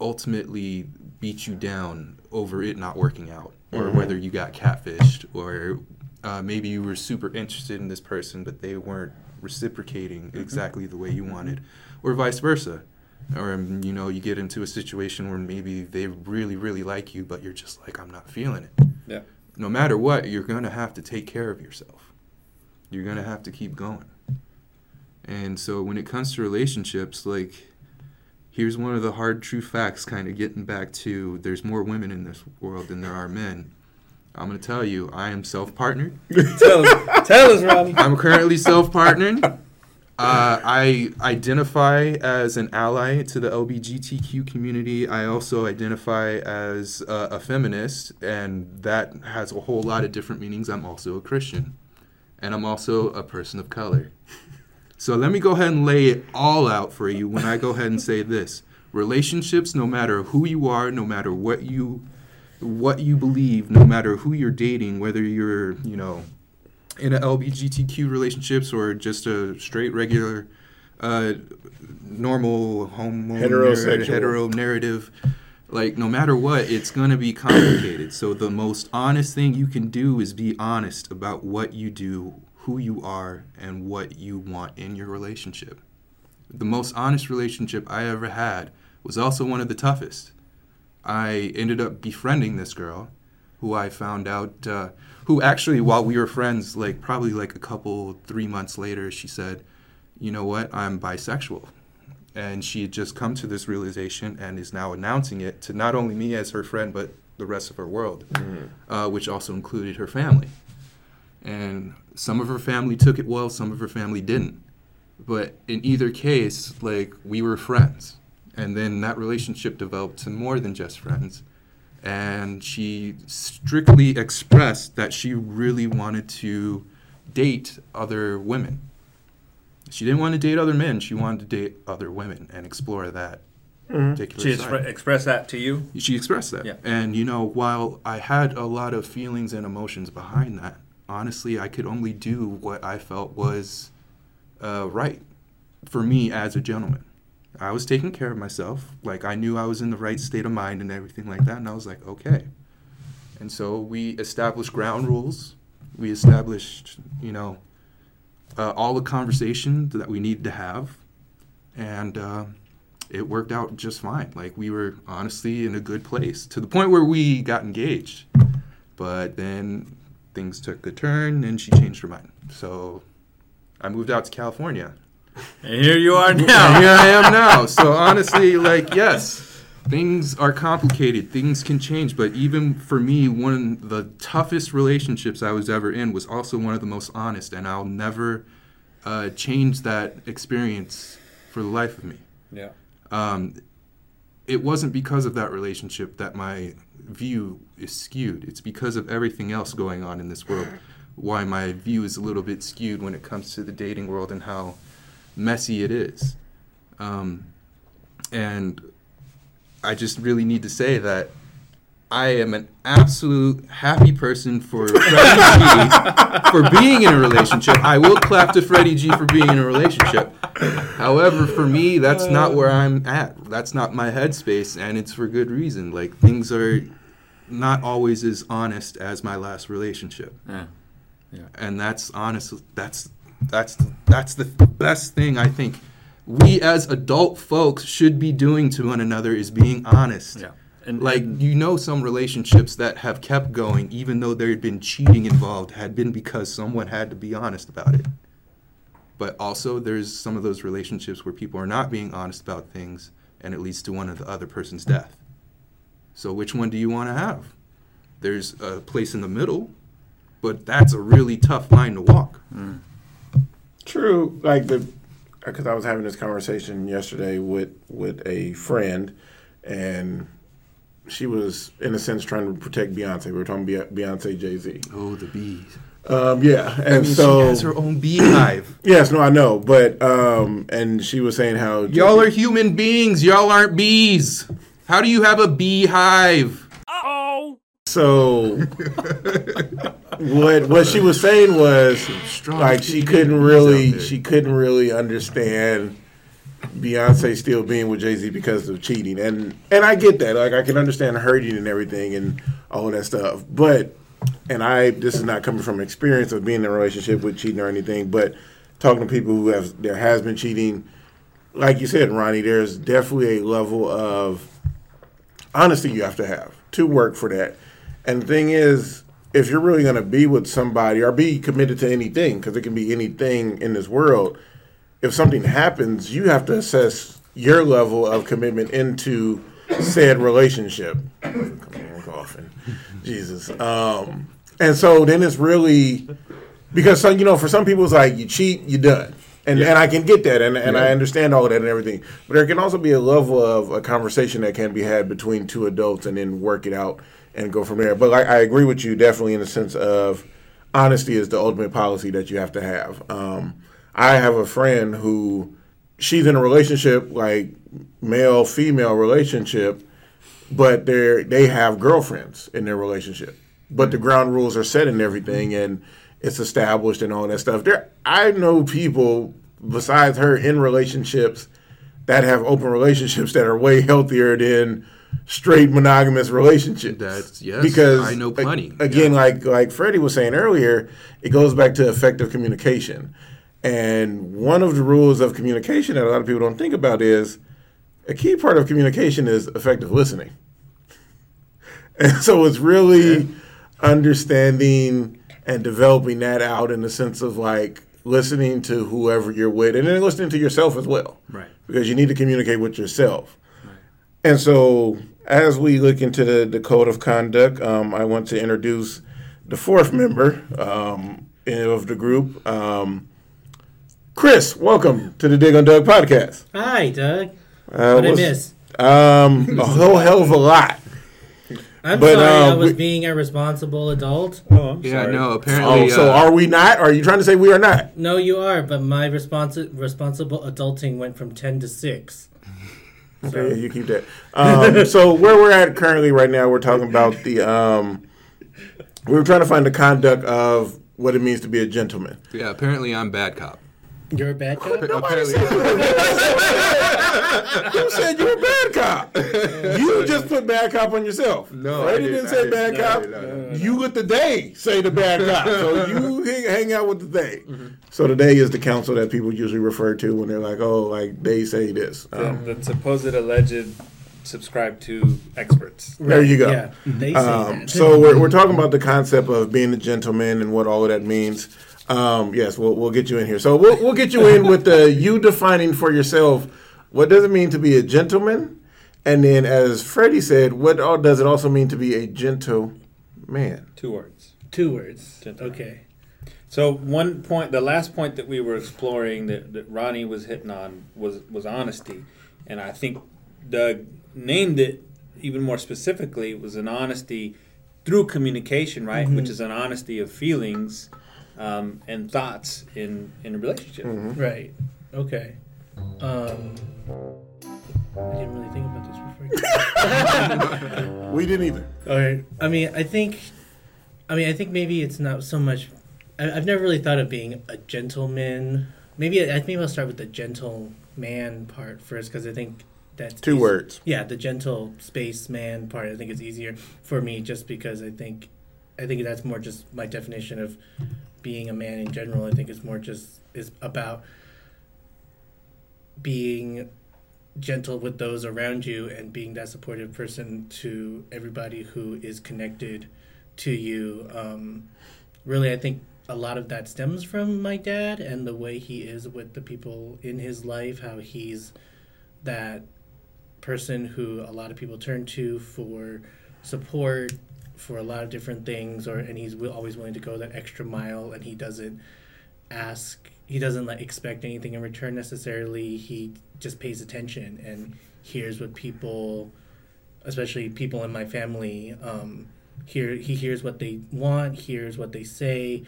ultimately beat you down over it not working out or whether you got catfished or uh, maybe you were super interested in this person but they weren't reciprocating exactly the way you wanted or vice versa. Or um, you know you get into a situation where maybe they really really like you but you're just like i'm not feeling it. Yeah. no matter what you're going to have to take care of yourself. You're going to have to keep going. And so when it comes to relationships like here's one of the hard true facts kind of getting back to there's more women in this world than there are men i'm going to tell you i am self-partnered. Tell us, tell us, Ronnie. i'm currently self-partnered. Uh, i identify as an ally to the lbgtq community. I also identify as uh, a feminist and that has a whole lot of different meanings. I'm also a christian and i'm also a person of color. So let me go ahead and lay it all out for you when I go ahead and say this. Relationships, no matter who you are, no matter what you what you believe, no matter who you're dating, whether you're, you know, in a LGBTQ relationships or just a straight regular uh, normal homo Heterosexual. hetero narrative like no matter what it's going to be complicated. So the most honest thing you can do is be honest about what you do who you are and what you want in your relationship. The most honest relationship i ever had was also one of the toughest i ended up befriending this girl who i found out uh, who actually while we were friends like probably like a couple three months later she said you know what? I'm bisexual. And she had just come to this realization and is now announcing it to not only me as her friend but the rest of her world uh, which also included her family. And some of her family took it well some of her family didn't. But in either case like we were friends and then that relationship developed to more than just friends and she strictly expressed that she really wanted to date other women she didn't want to date other men. She wanted to date other women and explore that particular She side. expre- expressed that to you. She expressed that. Yeah. And, you know, while I had a lot of feelings and emotions behind that, honestly, I could only do what I felt was uh, right for me as a gentleman. I was taking care of myself. Like, I knew I was in the right state of mind and everything like that. And I was like, okay. And so we established ground rules. We established, you know, uh, all the conversation that we needed to have. And, uh, it worked out just fine. Like we were honestly in a good place to the point where we got engaged. But then things took a turn and she changed her mind. So I moved out to California. And here you are now. here I am now. So honestly, like yes, things are complicated. Things can change. But even for me, one of the toughest relationships I was ever in was also one of the most honest, and I'll never uh, change that experience for the life of me yeah. um, it wasn't because of that relationship that my view is skewed. It's because of everything else going on in this world. Why my view is a little bit skewed when it comes to the dating world and how messy it is. Um, and I just really need to say that I am an absolute happy person for Freddie G for being in a relationship. I will clap to Freddie G for being in a relationship. However, for me, that's not where I'm at. That's not my headspace, and it's for good reason. Like things are not always as honest as my last relationship, Yeah. Yeah. and that's honest. That's that's that's the best thing I think we as adult folks should be doing to one another is being honest. Yeah. And Like and- you know, some relationships that have kept going, even though there had been cheating involved, had been because someone had to be honest about it. But also, there's some of those relationships where people are not being honest about things, and it leads to one of the other person's death. So, which one do you want to have? There's a place in the middle, but that's a really tough line to walk. Mm. True, like the because I was having this conversation yesterday with with a friend, and she was in a sense trying to protect Beyonce. We were talking Beyonce, Jay Z. Oh, the bees. Um, yeah, I and mean, so she has her own beehive. yes, no, I know, but um, and she was saying how Y'all are human beings. Y'all aren't bees. How do you have a beehive? So what what she was saying was like she couldn't really she couldn't really understand Beyonce still being with Jay Z because of cheating, and and I get that. Like I can understand hurting and everything and all that stuff, but and I this is not coming from experience of being in a relationship with cheating or anything, but talking to people who have there has been cheating. Like you said, Ronnie, there's definitely a level of honesty you have to have to work for that. And the thing is, if you're really going to be with somebody or be committed to anything, because it can be anything in this world, if something happens, you have to assess your level of commitment into said relationship. Come on, coughing. Jesus. Um, and so then it's really because some, you know, for some people it's like you cheat, you're done. And, and I can get that, and, and I understand all of that and everything. But there can also be a level of a conversation that can be had between two adults, and then work it out and go from there. But like, I agree with you definitely in the sense of honesty is the ultimate policy that you have to have. Um, I have a friend who she's in a relationship like male female relationship, but they they have girlfriends in their relationship. But the ground rules are set and everything, and it's established and all that stuff. There, I know people besides her in relationships that have open relationships that are way healthier than straight monogamous relationships. That's- yes, because I know a- plenty. Again, Yeah. like like Freddie was saying earlier, it goes back to effective communication. And one of the rules of communication that a lot of people don't think about is a key part of communication is effective listening. And so it's really understanding and developing that out in the sense of like listening to whoever you're with and then listening to yourself as well. Right. Because you need to communicate with yourself. And so, as we look into the, the code of conduct, um, I want to introduce the fourth member um, of the group. Um, Chris, welcome to the Dig on Doug podcast. Hi, Doug. Uh, What I what's- miss? Um, a whole hell of a lot. I'm but, sorry. I uh, was we- being a responsible adult. Oh, I'm Yeah, sorry. no, Oh, apparently. so uh, are we not? Are you trying to say we are not? No, you are, but my responsi- responsible adulting went from ten to six. Okay, yeah, you keep that. Um, so where we're at currently right now, we're talking about the. Um, we were trying to find the conduct of what it means to be a gentleman. yeah, apparently I'm bad cop. You're a bad cop. Nobody apparently, Who said you were a bad cop? You just put bad cop on yourself. No, Freddie I didn't, didn't. say I bad didn't. cop. No, no, no, You with the day say the bad cop. So you hang, hang out with the day. Mm-hmm. So the day is the council that people usually refer to when they're like, oh, like they say this. Um, the, the supposed alleged subscribe to experts. There you go. Yeah, they say Um, that. so we're, we're talking about the concept of being a gentleman and what all of that means. Um, yes, we'll, we'll get you in here. So we'll, we'll get you in with the you defining for yourself what does it mean to be a gentleman, and then as Freddie said, what all, does it also mean to be a gentle man? Two words. two words. Gentleman. Okay. So one point, the last point that we were exploring that, that Ronnie was hitting on was was honesty, and I think Doug named it even more specifically. It was an honesty through communication, right? Which is an honesty of feelings um, and thoughts in in a relationship. Right. Okay. Um, I didn't really think about this before. We didn't either. All right. I mean, I think, I mean, I think maybe it's not so much. I, I've never really thought of being a gentleman. Maybe I maybe I'll start with the gentleman part first because I think that's Two easy- words. Yeah, the gentle spaceman part. I think is easier for me just because I think, I think that's more just my definition of being a man in general. I think it's more just is about being gentle with those around you and being that supportive person to everybody who is connected to you. Um, really, I think a lot of that stems from my dad and the way he is with the people in his life, how he's that person who a lot of people turn to for support for a lot of different things or and he's always willing to go that extra mile and he doesn't ask he doesn't like expect anything in return necessarily. He just pays attention and hears what people especially people in my family um hear he hears what they want hears what they say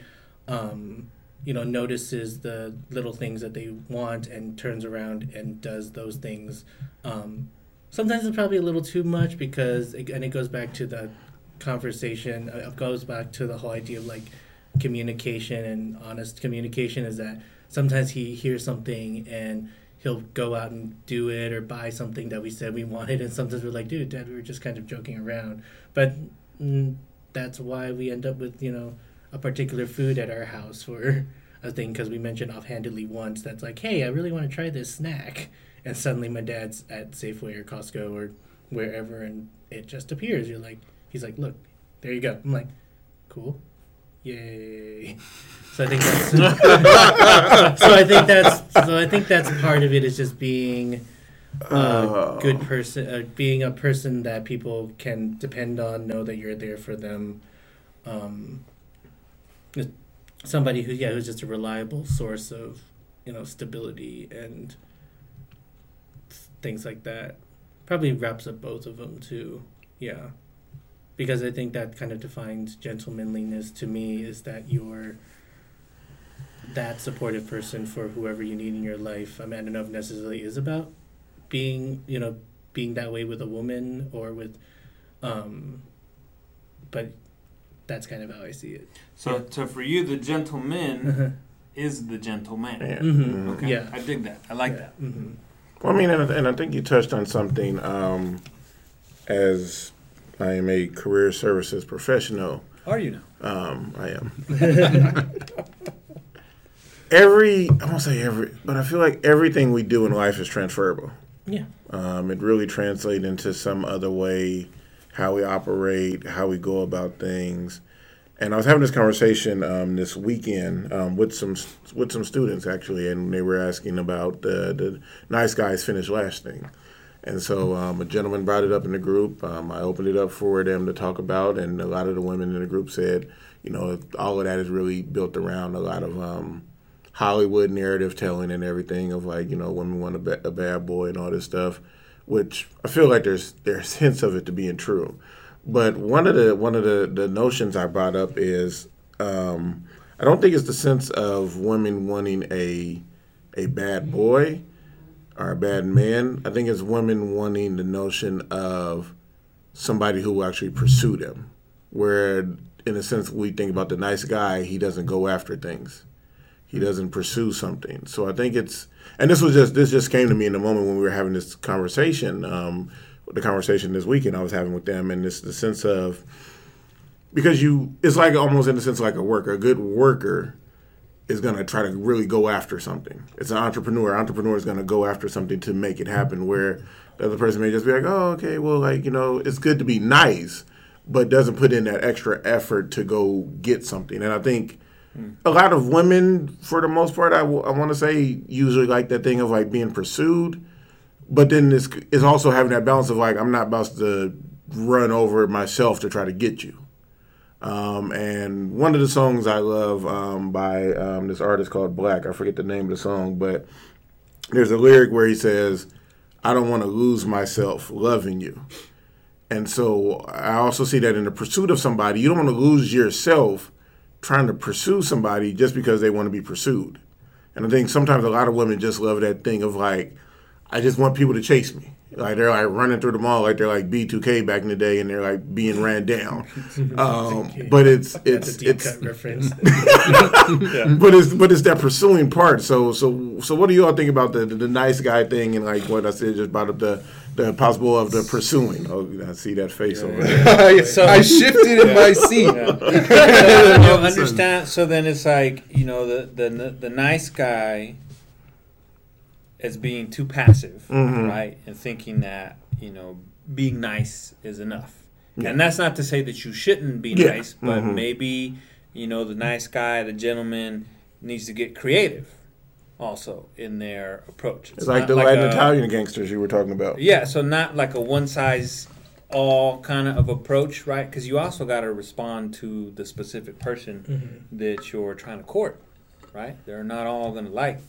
um you know notices the little things that they want and turns around and does those things. Um sometimes it's probably a little too much because it, and it goes back to the conversation uh, goes back to the whole idea of like communication and honest communication is that sometimes he hears something and he'll go out and do it or buy something that we said we wanted and sometimes we're like dude dad we were just kind of joking around. But mm, that's why we end up with you know a particular food at our house for a thing because we mentioned offhandedly once that's like hey i really want to try this snack. And suddenly my dad's at safeway or costco or wherever and it just appears. You're like he's like look there you go. I'm like cool. Yay. So i think that's so i think that's so i think that's part of it is just being a Oh. good person uh, being a person that people can depend on know that you're there for them um somebody who yeah who's just a reliable source of you know stability and things like that. Probably wraps up both of them too. Yeah because i think that kind of defines gentlemanliness to me is that you're that supportive person for whoever you need in your life i mean i don't know if necessarily is about being you know being that way with a woman or with um but that's kind of how i see it So, so for you, the gentleman is the gentleman. Yeah. Mhm. Okay. Yeah. I dig that. I like yeah. that. hmm Well, I mean, and, and I think you touched on something. Um, as I am a career services professional, Are you now? um, I am. every I won't say every, but I feel like everything we do in life is transferable. yeah Um, it really translates into some other way, how we operate, how we go about things. And I was having this conversation um, this weekend um, with some with some students actually, and they were asking about the the nice guys finish last thing. And so um, a gentleman brought it up in the group. Um, I opened it up for them to talk about, and a lot of the women in the group said, you know, all of that is really built around a lot of um, Hollywood narrative telling and everything of like, you know, women want a, ba- a bad boy and all this stuff, which I feel like there's there's hints of it to being true. But one of the one of the, the notions I brought up is um, I don't think it's the sense of women wanting a a bad boy or a bad man. I think it's women wanting the notion of somebody who will actually pursue them. Where in a sense we think about the nice guy, he doesn't go after things. He doesn't pursue something. So I think it's and this was just this just came to me in the moment when we were having this conversation. Um, the conversation this weekend I was having with them, and it's the sense of because you it's like almost in the sense like a worker. A good worker is going to try to really go after something. It's an entrepreneur. Entrepreneur is going to go after something to make it happen. Where the other person may just be like, "Oh, okay, well, like you know, it's good to be nice, but doesn't put in that extra effort to go get something." And I think hmm. a lot of women, for the most part, I, w- I want to say, usually like that thing of like being pursued, but then it's, it's also having that balance of like, I'm not about to run over myself to try to get you. Um, and one of the songs I love um, by um, this artist called Black, I forget the name of the song, but there's a lyric where he says, I don't want to lose myself loving you. And so I also see that in the pursuit of somebody, you don't want to lose yourself trying to pursue somebody just because they want to be pursued. And I think sometimes a lot of women just love that thing of like, I just want people to chase me. Like they're like running through the mall like they're like B2K back in the day and they're like being ran down. Um, but it's it's it's cut reference but it's but it's that pursuing part. So so so what do you all think about the, the, the nice guy thing and like what I said just about the the possible of the pursuing? Oh, I see that face over there. So- I shifted in my seat. you understand? So then it's like you know the the the nice guy as being too passive, Mhm. right? And thinking that you know being nice is enough. Yeah. And that's not to say that you shouldn't be Yeah. nice, but Mhm. maybe you know the nice guy, the gentleman needs to get creative, also in their approach. It's like not the Latin a- Italian gangsters you were talking about. Yeah, so not like a one size all kind of approach, right? Because you also got to respond to the specific person Mhm. that you're trying to court, right? They're not all going to like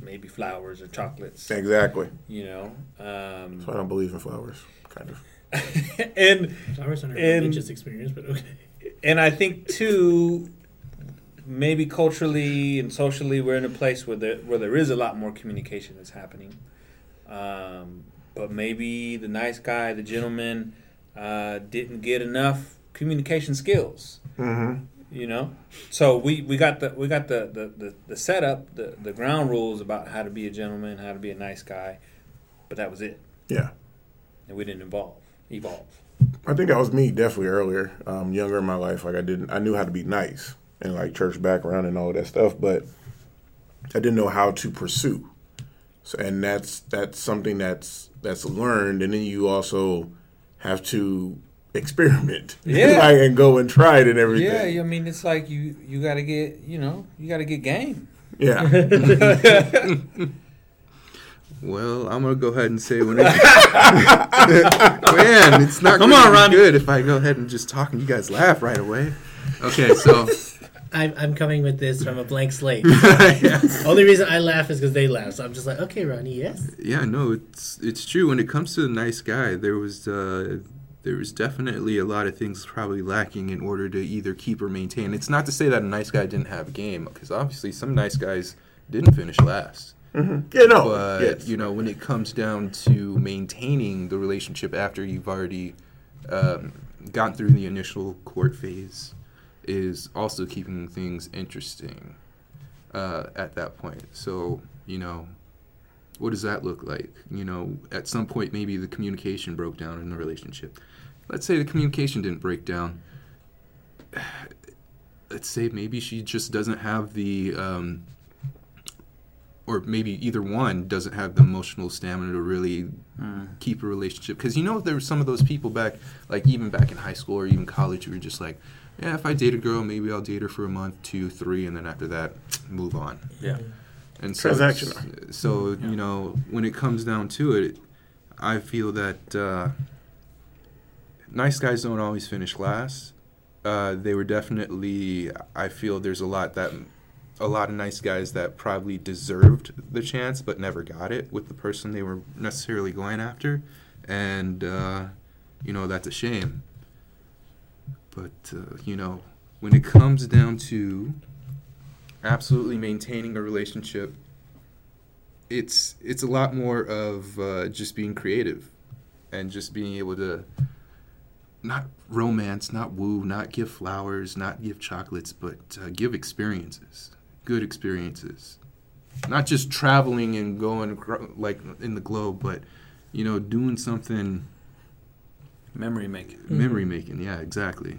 maybe flowers or chocolates, Exactly. you know. Um, So I don't believe in flowers. Kind of. and Flowers on a And- religious experience, but okay. and I think too, maybe culturally and socially, we're in a place where there where there is a lot more communication that's happening. Um, but maybe the nice guy, the gentleman, uh, didn't get enough communication skills. Mm-hmm. You know, so we, we got the we got the, the, the, the setup, the, the ground rules about how to be a gentleman, how to be a nice guy, but that was it, Yeah. and we didn't evolve. Evolve. I think that was me definitely earlier, um, younger in my life. Like I didn't, I knew how to be nice and like church background and all that stuff, but I didn't know how to pursue. So, and that's that's something that's that's learned, and then you also have to experiment, Yeah. like, and go and try it and everything. Yeah, I mean, it's like you you got to get you know you got to get game. Yeah, Well, I'm gonna go ahead and say when it, man, it's not Come gonna on, be Ronnie. good if I go ahead and just talk and you guys laugh right away. Okay, so I'm, I'm coming with this from a blank slate. yeah. Only reason I laugh is because they laugh. So I'm just like, okay, Ronnie, yes. Yeah, no, it's it's true. When it comes to the nice guy, there was uh, there was definitely a lot of things probably lacking in order to either keep or maintain. It's not to say that a nice guy didn't have a game, because obviously some nice guys didn't finish last. yeah, no, But yes. you know, when it comes down to maintaining the relationship after you've already um, gone through the initial court phase, is also keeping things interesting uh, at that point. So you know, what does that look like? You know, at some point maybe the communication broke down in the relationship. Let's say the communication didn't break down. Let's say maybe she just doesn't have the um, or maybe either one doesn't have the emotional stamina to really keep a relationship. Because you know, there were some of those people back, like even back in high school or even college, who were just like, yeah, if I date a girl, maybe I'll date her for a month, two, three, and then after that, move on. Yeah. And so, Transactional. so you know, when it comes down to it, I feel that uh, nice guys don't always finish last. Uh, they were definitely. I feel there's a lot that a lot of nice guys that probably deserved the chance but never got it with the person they were necessarily going after, and uh, you know that's a shame. But uh, you know, when it comes down to absolutely maintaining a relationship, it's it's a lot more of uh, just being creative and just being able to not romance, not woo, not give flowers, not give chocolates, but uh, give experiences, good experiences. Not just traveling and going like in the globe, but you know, doing something Memory making, memory making. Yeah, exactly.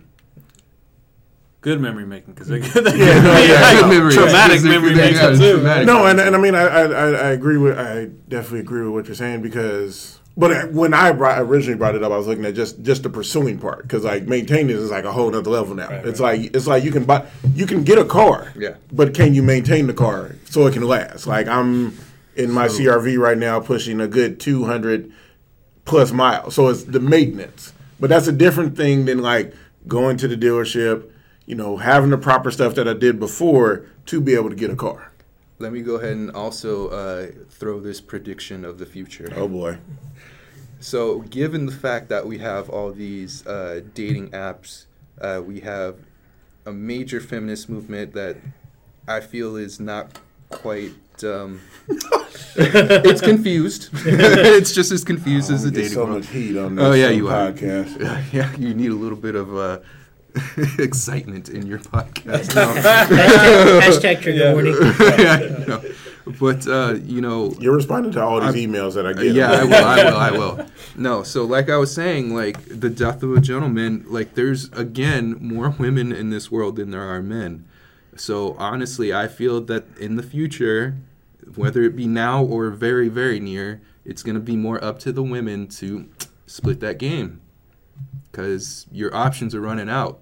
good memory making, because Yeah, no, yeah, good memory. traumatic Yeah, memory making too. No, and, and I mean, I, I I I agree with I definitely agree with what you're saying because, but when I brought, originally brought it up, I was looking at just just the pursuing part because like maintaining is like a whole other level now. Right, it's right. like it's like you can buy you can get a car, Yeah. but can you maintain the car so it can last? Like I'm in my So- CRV right now, pushing a good 200 plus miles, so it's the maintenance. But that's a different thing than like going to the dealership, you know, having the proper stuff that I did before to be able to get a car. Let me go ahead and also uh, throw this prediction of the future. Oh boy. So, given the fact that we have all these uh, dating apps, uh, we have a major feminist movement that I feel is not quite. Um, it's confused. it's just as confused as the dating so world. much heat on this Oh yeah, you are. podcast. Yeah, you need a little bit of uh, excitement in your podcast. hashtag, hashtag trigger Yeah. warning. yeah, no. But uh, you know, You're responding to all these I'm- emails that I get. yeah, I will. I will. I will. No, so like I was saying, like the death of a gentleman, like there's again more women in this world than there are men. So honestly, I feel that in the future, whether it be now or very, very near, it's going to be more up to the women to split that game because your options are running out.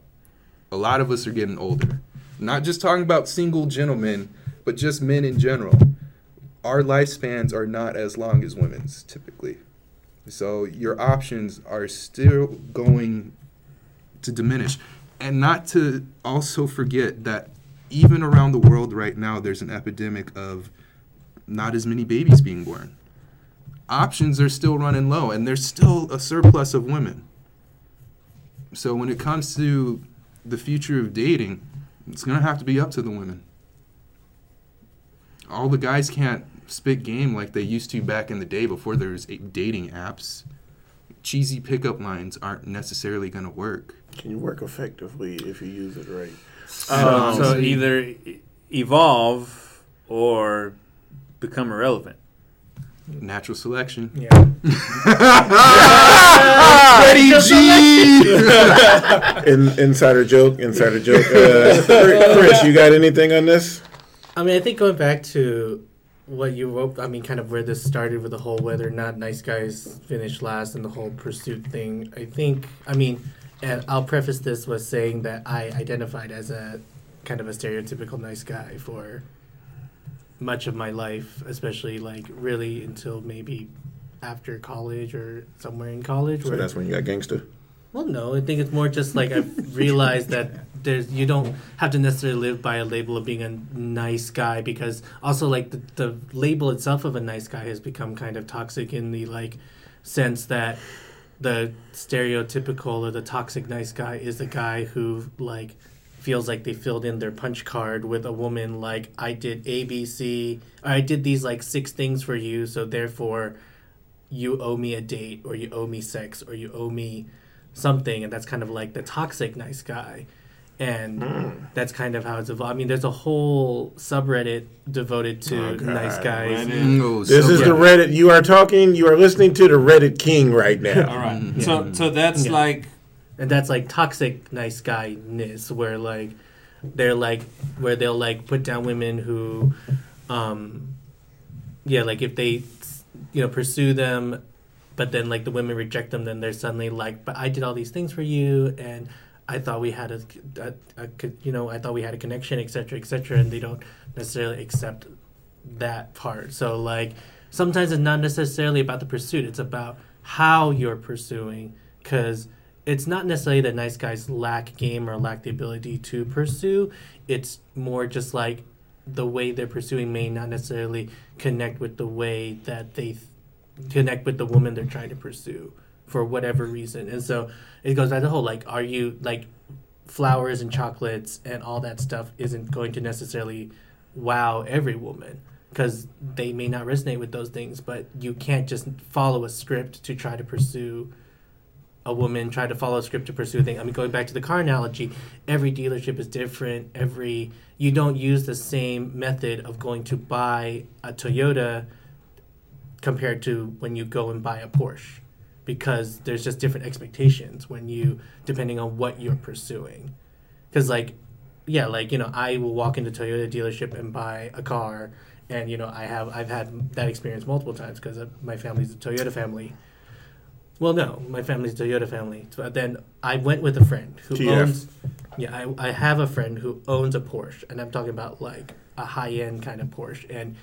A lot of us are getting older. Not just talking about single gentlemen, but just men in general. Our lifespans are not as long as women's typically. So your options are still going to diminish. And not to also forget that even around the world right now, there's an epidemic of not as many babies being born. Options are still running low, and there's still a surplus of women. So when it comes to the future of dating, it's going to have to be up to the women. All the guys can't spit game like they used to back in the day before there was dating apps. Cheesy pickup lines aren't necessarily going to work. Can you work effectively if you use it right? Um, so either evolve or become irrelevant. Natural selection. Yeah. Freddie G. In, insider joke, insider joke. Uh, Chris, you got anything on this? I mean, I think going back to what you wrote, I mean, kind of where this started with the whole whether or not nice guys finish last and the whole pursuit thing. I think, I mean, and I'll preface this with saying that I identified as a kind of a stereotypical nice guy for much of my life, especially like really until maybe after college or somewhere in college. So where- that's when you got gangster. well, no, I think it's more just like I've realized that there's you don't have to necessarily live by a label of being a nice guy because also like the, the label itself of a nice guy has become kind of toxic in the like sense that the stereotypical or the toxic nice guy is the guy who like feels like they filled in their punch card with a woman like I did A B C or I did these like six things for you so therefore you owe me a date or you owe me sex or you owe me something and that's kind of like the toxic nice guy and hmm. that's kind of how it's evolved. I mean, there's a whole subreddit devoted to Oh, nice guys. No, mm, oh, This so- is the Reddit. You are talking. You are listening to the Reddit King right now. All right. Mm-hmm. So so that's Yeah. like and that's like toxic nice guy ness where like they're like where they'll like put down women who um yeah like if they you know pursue them but then like the women reject them then they're suddenly like but i did all these things for you and i thought we had a, a, a you know i thought we had a connection etc etc and they don't necessarily accept that part. So like sometimes it's not necessarily about the pursuit it's about how you're pursuing because it's not necessarily that nice guys lack game or lack the ability to pursue. It's more just like the way they're pursuing may not necessarily connect with the way that they th- connect with the woman they're trying to pursue for whatever reason. And so it goes back to the whole like, are you like flowers and chocolates and all that stuff isn't going to necessarily wow every woman because they may not resonate with those things, but you can't just follow a script to try to pursue a woman try to follow a script to pursue a thing. I mean, going back to the car analogy, every dealership is different. Every you don't use the same method of going to buy a Toyota compared to when you go and buy a Porsche, because there's just different expectations when you depending on what you're pursuing. Because like, yeah, like you know, I will walk into Toyota dealership and buy a car, and you know, I have I've had that experience multiple times because my family's a Toyota family. Well, no, my family's a Toyota family. But uh, then I went with a friend who TF. owns. Yeah, I, I have a friend who owns a Porsche, and I'm talking about like a high end kind of Porsche. And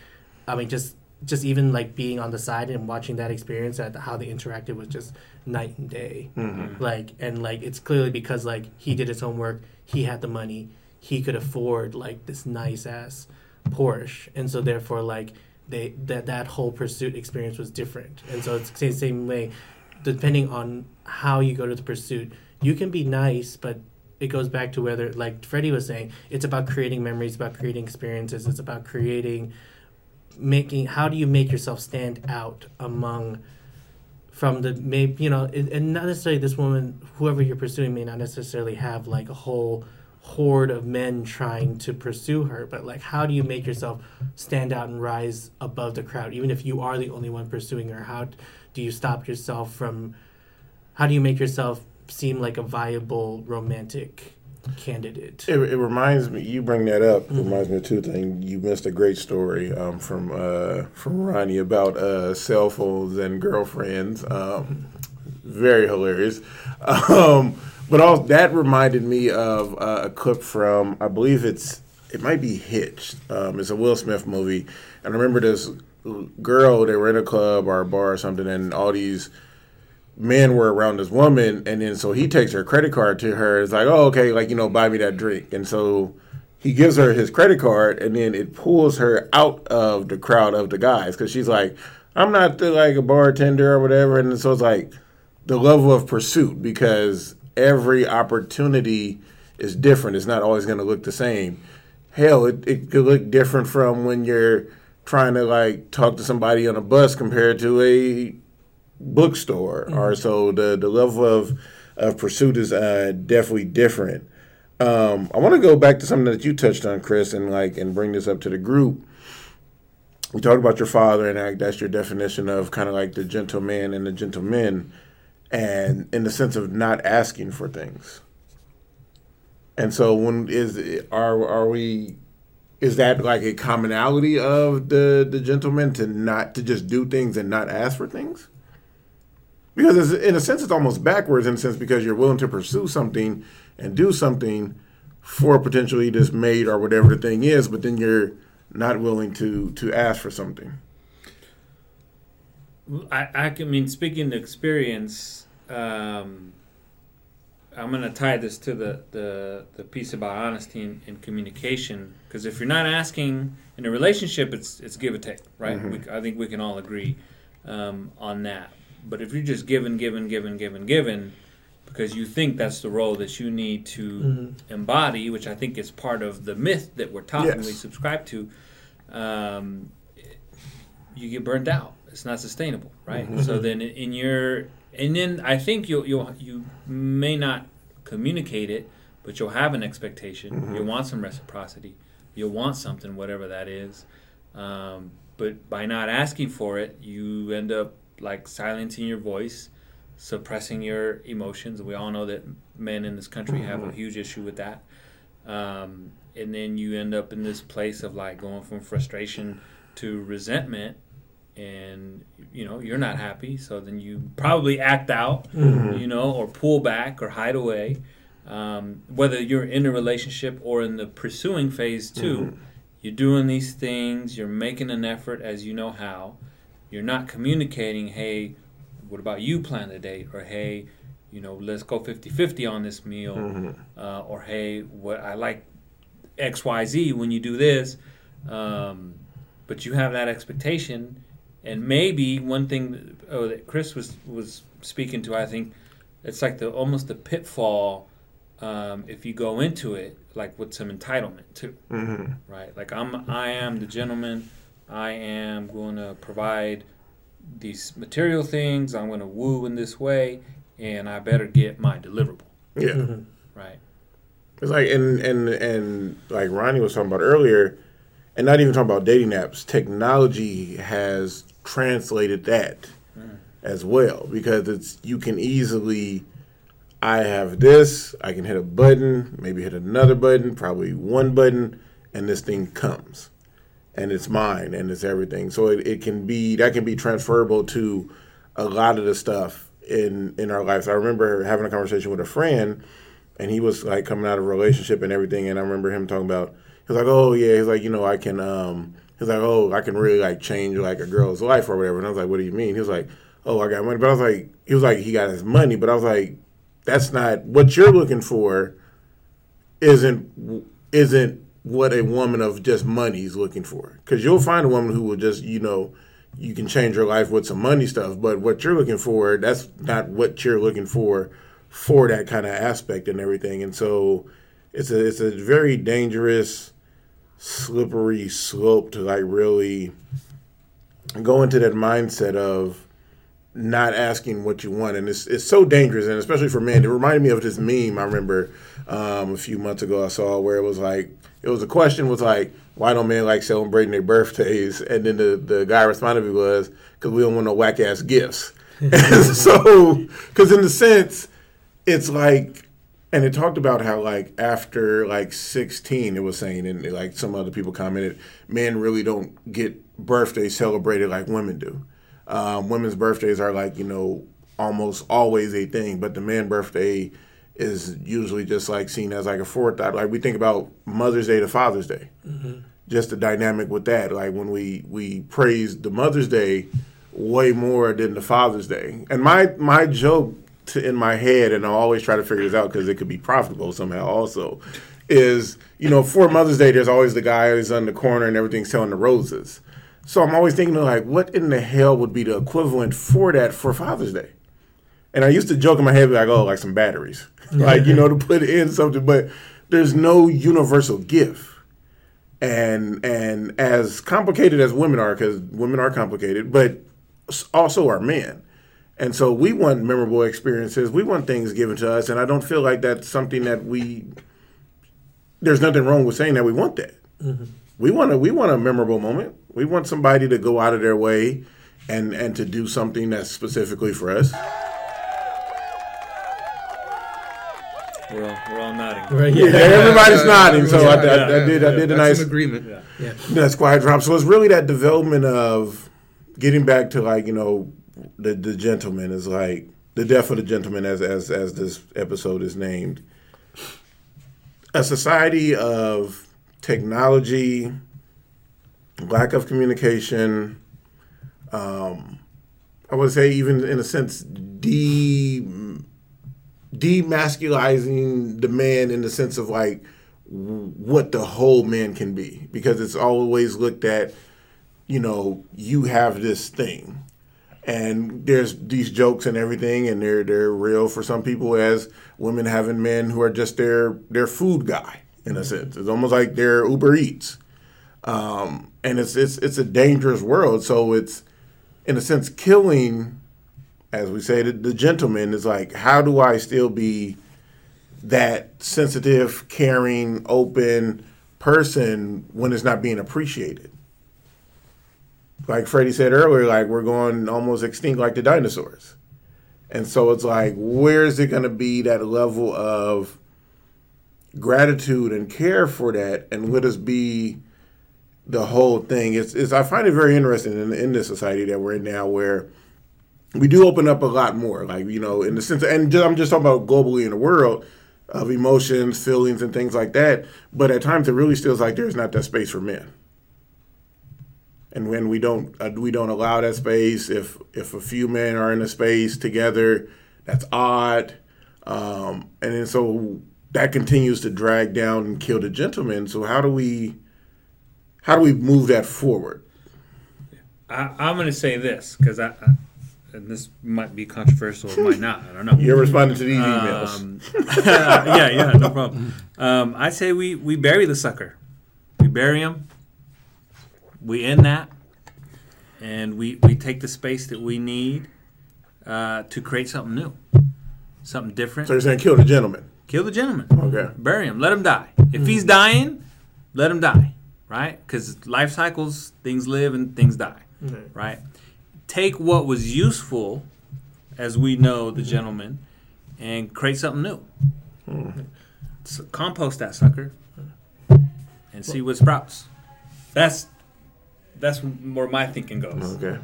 I mean, just just even like being on the side and watching that experience, at how they interacted was just night and day. Mm-hmm. Like and like it's clearly because like he did his homework, he had the money, he could afford like this nice ass Porsche, and so therefore like they that that whole pursuit experience was different. And so it's the same, same way depending on how you go to the pursuit, you can be nice, but it goes back to whether, like Freddie was saying, it's about creating memories, about creating experiences, it's about creating, making. How do you make yourself stand out among, from the maybe you know, and and not necessarily this woman, whoever you're pursuing, may not necessarily have like a whole horde of men trying to pursue her, but like, how do you make yourself stand out and rise above the crowd, even if you are the only one pursuing her? How do you stop yourself from how do you make yourself seem like a viable romantic candidate. It, it reminds me. You bring that up. It reminds me of two things. You missed a great story um, from uh, from Ronnie about uh, cell phones and girlfriends. Um, very hilarious. Um, but all that reminded me of uh, a clip from I believe it's it might be Hitch. Um, it's a Will Smith movie, and I remember this girl. They were in a club or a bar or something, and all these men were around this woman, and then so he takes her credit card to her. It's like, oh, okay, like you know, buy me that drink, and so he gives her his credit card, and then it pulls her out of the crowd of the guys because she's like, I'm not the, like a bartender or whatever, and so it's like the level of pursuit because every opportunity is different. It's not always going to look the same. Hell, it, it could look different from when you're trying to like talk to somebody on a bus compared to a bookstore mm-hmm. or so the the level of of pursuit is uh, definitely different. Um, I want to go back to something that you touched on, Chris, and like and bring this up to the group. We talked about your father, and like that's your definition of kind of like the gentleman and the gentleman, and in the sense of not asking for things. And so, when is are are we? Is that like a commonality of the the gentleman to not to just do things and not ask for things? because in a sense it's almost backwards in a sense because you're willing to pursue something and do something for potentially this mate or whatever the thing is, but then you're not willing to to ask for something. I, I mean, speaking experience, um, I'm going to tie this to the, the, the piece about honesty and, and communication. Because if you're not asking in a relationship, it's it's give or take, right? Mm-hmm. We, I think we can all agree um, on that. But if you're just giving, giving, giving, giving, giving, because you think that's the role that you need to mm-hmm. embody, which I think is part of the myth that we're taught yes. and we subscribe to, um, you get burned out. It's not sustainable, right? Mm-hmm. So then in your and then I think you'll you you may not communicate it, but you'll have an expectation. Mm-hmm. You'll want some reciprocity. You'll want something, whatever that is. Um, but by not asking for it, you end up like silencing your voice, suppressing your emotions. We all know that men in this country mm-hmm. have a mm-hmm. huge issue with that. Um, and then you end up in this place of like going from frustration to resentment and you know you're not happy so then you probably act out mm-hmm. you know or pull back or hide away um, whether you're in a relationship or in the pursuing phase too mm-hmm. you're doing these things you're making an effort as you know how you're not communicating, hey, what about you plan a date? Or hey, you know, let's go 50-50 on this meal. Mm-hmm. Uh, or hey, what I like XYZ when you do this. Um, but you have that expectation. And maybe one thing oh, that Chris was, was speaking to, I think, it's like the almost the pitfall um, if you go into it like with some entitlement too, mm-hmm. right? Like I'm, I am the gentleman. I am going to provide these material things. I'm going to woo in this way, and I better get my deliverable. Yeah. Mm-hmm. Right. It's like and and and like Ronnie was talking about earlier, and not even talking about dating apps. Technology has translated that mm. as well because it's you can easily. I have this. I can hit a button, maybe hit another button, probably one button, and this thing comes and it's mine and it's everything. So it, it can be that can be transferable to a lot of the stuff in in our lives. I remember having a conversation with a friend and he was like coming out of a relationship and everything and I remember him talking about he was like, Oh yeah, he's like, you know, I can um he's like, Oh, I can really like change like a girl's life or whatever and I was like, What do you mean? He was like, Oh, I got money but I was like he was like he got his money, but I was like, That's not what you're looking for isn't isn't what a woman of just money is looking for. Because you'll find a woman who will just, you know, you can change her life with some money stuff, but what you're looking for, that's not what you're looking for for that kind of aspect and everything. And so it's a it's a very dangerous, slippery slope to like really go into that mindset of not asking what you want, and it's it's so dangerous, and especially for men. It reminded me of this meme I remember um, a few months ago I saw where it was like it was a question was like why don't men like celebrating their birthdays, and then the the guy responded to was because we don't want no whack ass gifts. so because in the sense it's like and it talked about how like after like 16 it was saying and like some other people commented men really don't get birthdays celebrated like women do. Um, women's birthdays are like you know almost always a thing but the man birthday is usually just like seen as like a forethought. Like we think about mother's day to father's day. Just the dynamic with that. Like when we we praise the mother's day way more than the father's day. And my my joke to, in my head, and I always try to figure this out because it could be profitable somehow. Also, is you know for Mother's Day, there's always the guy who's on the corner and everything's selling the roses. So I'm always thinking like, what in the hell would be the equivalent for that for Father's Day? And I used to joke in my head like, oh, like some batteries, like you know, to put in something. But there's no universal gift. And and as complicated as women are, because women are complicated, but also are men. And so we want memorable experiences. We want things given to us, and I don't feel like that's something that we. There's nothing wrong with saying that we want that. We want a we want a memorable moment. We want somebody to go out of their way, and and to do something that's specifically for us. We're all, we're all nodding. Right, Yeah, yeah. everybody's nodding. So I, I, Yeah, I did I did a That's nice an agreement. Yeah. That's quiet drop. So it's really that development of getting back to like you know the the gentleman is like the death of the gentleman as as as this episode is named. A society of technology, lack of communication. Um, I would say even in a sense de demasculizing the man in the sense of like what the whole man can be because it's always looked at you know you have this thing and there's these jokes and everything and they're they're real for some people as women having men who are just their their food guy in a sense. It's almost like they're uber eats. Um, and it's it's it's a dangerous world. So it's in a sense killing as we say the, the gentleman is like how do i still be that sensitive, caring, open person when it's not being appreciated. Like Freddie said earlier, like we're going almost extinct like the dinosaurs. And so it's like, where is it going to be that level of gratitude and care for that? And would us be the whole thing? It's, it's I find it very interesting in, in this society that we're in now where we do open up a lot more, like, you know, in the sense, and just, I'm just talking about globally in the world of emotions, feelings, and things like that. But at times, it really feels like there's not that space for men. And when we don't, uh, we don't allow that space. If if a few men are in a space together, that's odd. Um, and then so that continues to drag down and kill the gentleman. So how do we, how do we move that forward? I, I'm going to say this because I, I, and this might be controversial, it might not. I don't know. You're responding to these emails. Um, yeah, yeah, no problem. Um, I say we, we bury the sucker. We bury him. We end that, and we, we take the space that we need uh, to create something new, something different. so you're saying kill the gentleman? Kill the gentleman. Okay. Bury him. Let him die. If hmm. he's dying, let him die. Right? Because life cycles, things live and things die. Right. Right? Take what was useful, as we know the hmm. gentleman, and create something new. Hmm. So compost that sucker and see what sprouts. That's that's where my thinking goes. Okay.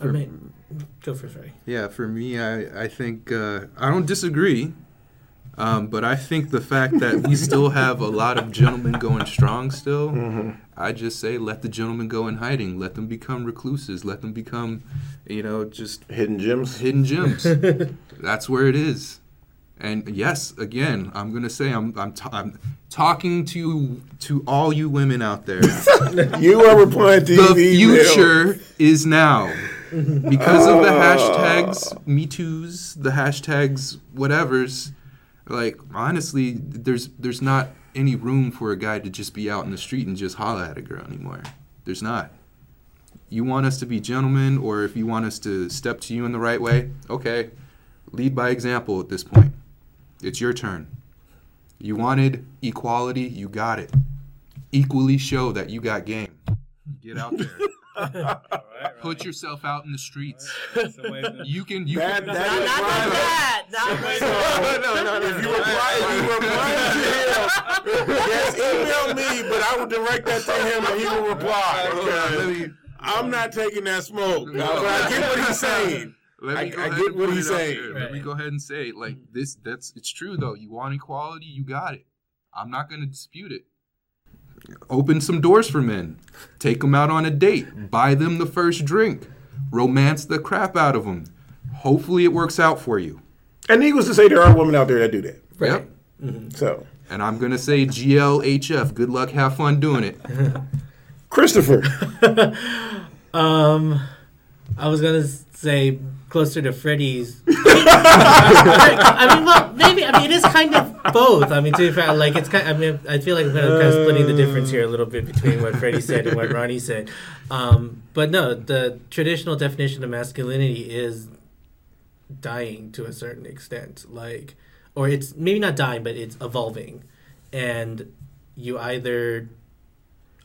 I mean, go for Freddie. Yeah, for me, I, I think uh, I don't disagree, um, but I think the fact that we still have a lot of gentlemen going strong still, I just say let the gentlemen go in hiding, let them become recluses, let them become, you know, just Hidden gems. hidden gems. That's where it is. And yes, again, I'm gonna say I'm I'm, t- I'm talking to to all you women out there. You are replying to the future is now. Because of the oh. hashtags me too's the hashtags whatevers like honestly there's there's not any room for a guy to just be out in the street and just holla at a girl anymore. There's not. You want us to be gentlemen or if you want us to step to you in the right way okay. Lead by example at this point it's your turn you wanted equality you got it equally show that you got game Get out there. All right, Put yourself out in the streets. right. So wait a minute. You can. You That- can. that Not, is not right. that. Not right. no, no, no, If you reply, if you reply to him, yes, email me, but I will direct that to him and he will reply. Hold on, let Okay. I'm not taking that smoke. No. But I get what he's saying. Let me I- go I ahead get and what put he's it saying. there. Let me go ahead and say. Like this, that's it's true though. You want equality, you got it. I'm not going to dispute it. Open some doors for men. Take them out on a date. Buy them the first drink. Romance the crap out of them. Hopefully, it works out for you. And needless to say, there are women out there that do that. Yep. So, And I'm gonna say GLHF. Good luck. Have fun doing it. Christopher, Um, I was gonna say closer to Freddie's. I mean, well, maybe. I mean, it is kind of both. I mean, to be fair, like it's kind. Of, I mean, I feel like I'm kind of, kind of splitting the difference here a little bit between what Freddie said and what Ronnie said. Um, but no, the traditional definition of masculinity is dying to a certain extent. Like, or it's maybe not dying, but it's evolving, and you either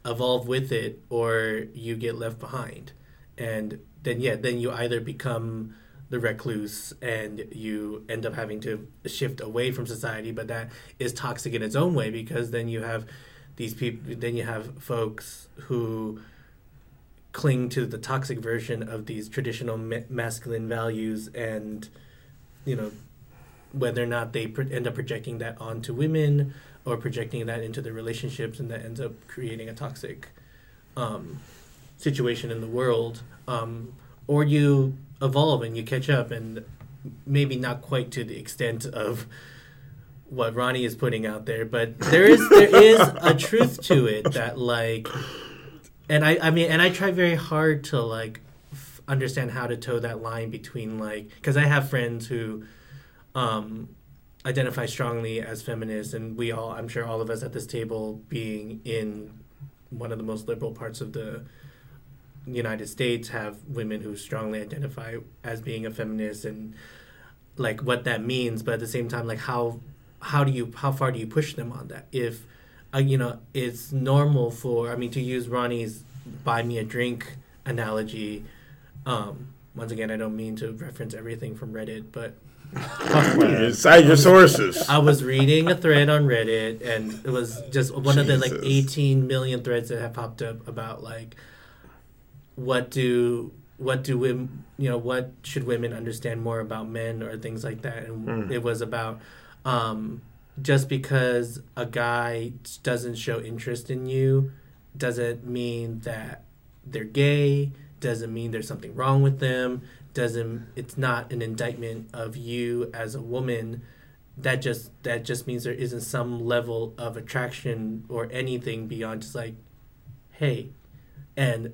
evolve with it or you get left behind and then yeah then you either become the recluse and you end up having to shift away from society but that is toxic in its own way because then you have these people then you have folks who cling to the toxic version of these traditional ma- masculine values and you know whether or not they end up projecting that onto women or projecting that into their relationships and that ends up creating a toxic um, situation in the world um, or you evolve and you catch up and maybe not quite to the extent of what Ronnie is putting out there but there is there is a truth to it that like and I I mean and I try very hard to like f- understand how to toe that line between like because I have friends who um identify strongly as feminists and we all i'm sure all of us at this table being in one of the most liberal parts of the united states have women who strongly identify as being a feminist and like what that means but at the same time like how how do you how far do you push them on that if uh, you know it's normal for i mean to use ronnie's buy me a drink analogy um once again i don't mean to reference everything from reddit but cite your sources. I was reading a thread on Reddit, and it was just one of the like 18 million threads that have popped up about like what do what do women you know what should women understand more about men or things like that, and Mm. it was about um, just because a guy doesn't show interest in you doesn't mean that they're gay doesn't mean there's something wrong with them doesn't it's not an indictment of you as a woman that just that just means there isn't some level of attraction or anything beyond just like hey and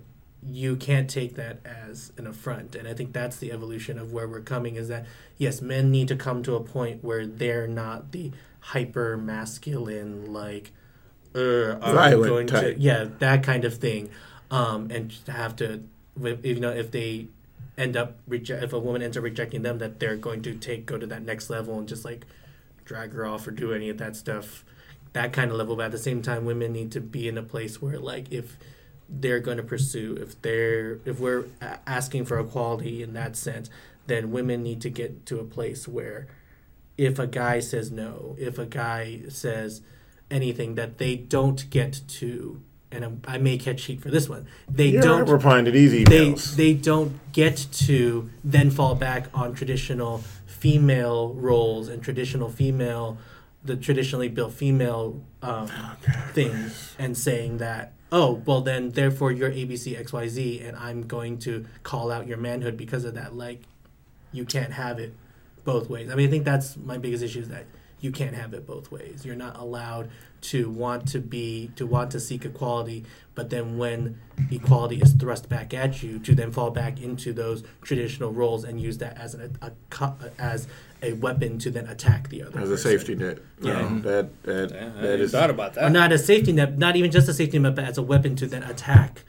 you can't take that as an affront. And i think that's the evolution of where we're coming is that yes men need to come to a point where they're not the hyper masculine like uh, I'm going type. to yeah that kind of thing. Um and have to if- you know if they end up reject if a woman ends up rejecting them that they're going to take go to that next level and just like drag her off or do any of that stuff that kind of level. But at the same time women need to be in a place where like if they're going to pursue if they're if we're asking for equality in that sense then women need to get to a place where if a guy says no if a guy says anything that they don't get to and I'm, i may catch heat for this one they You're don't replying to these they emails. they don't get to then fall back on traditional female roles and traditional female the traditionally built female um, thing and saying that oh well then therefore you're abc xyz and i'm going to call out your manhood because of that. Like you can't have it both ways. I mean i think that's my biggest issue is that you can't have it both ways. You're not allowed to want to be to want to seek equality but then when equality is thrust back at you to then fall back into those traditional roles and use that as an, a, co- as a weapon to then attack the other as a safety net. Yeah. No, that that Yeah, I that hadn't is. thought about that. or not a safety net not even just a safety net but as a weapon to then attack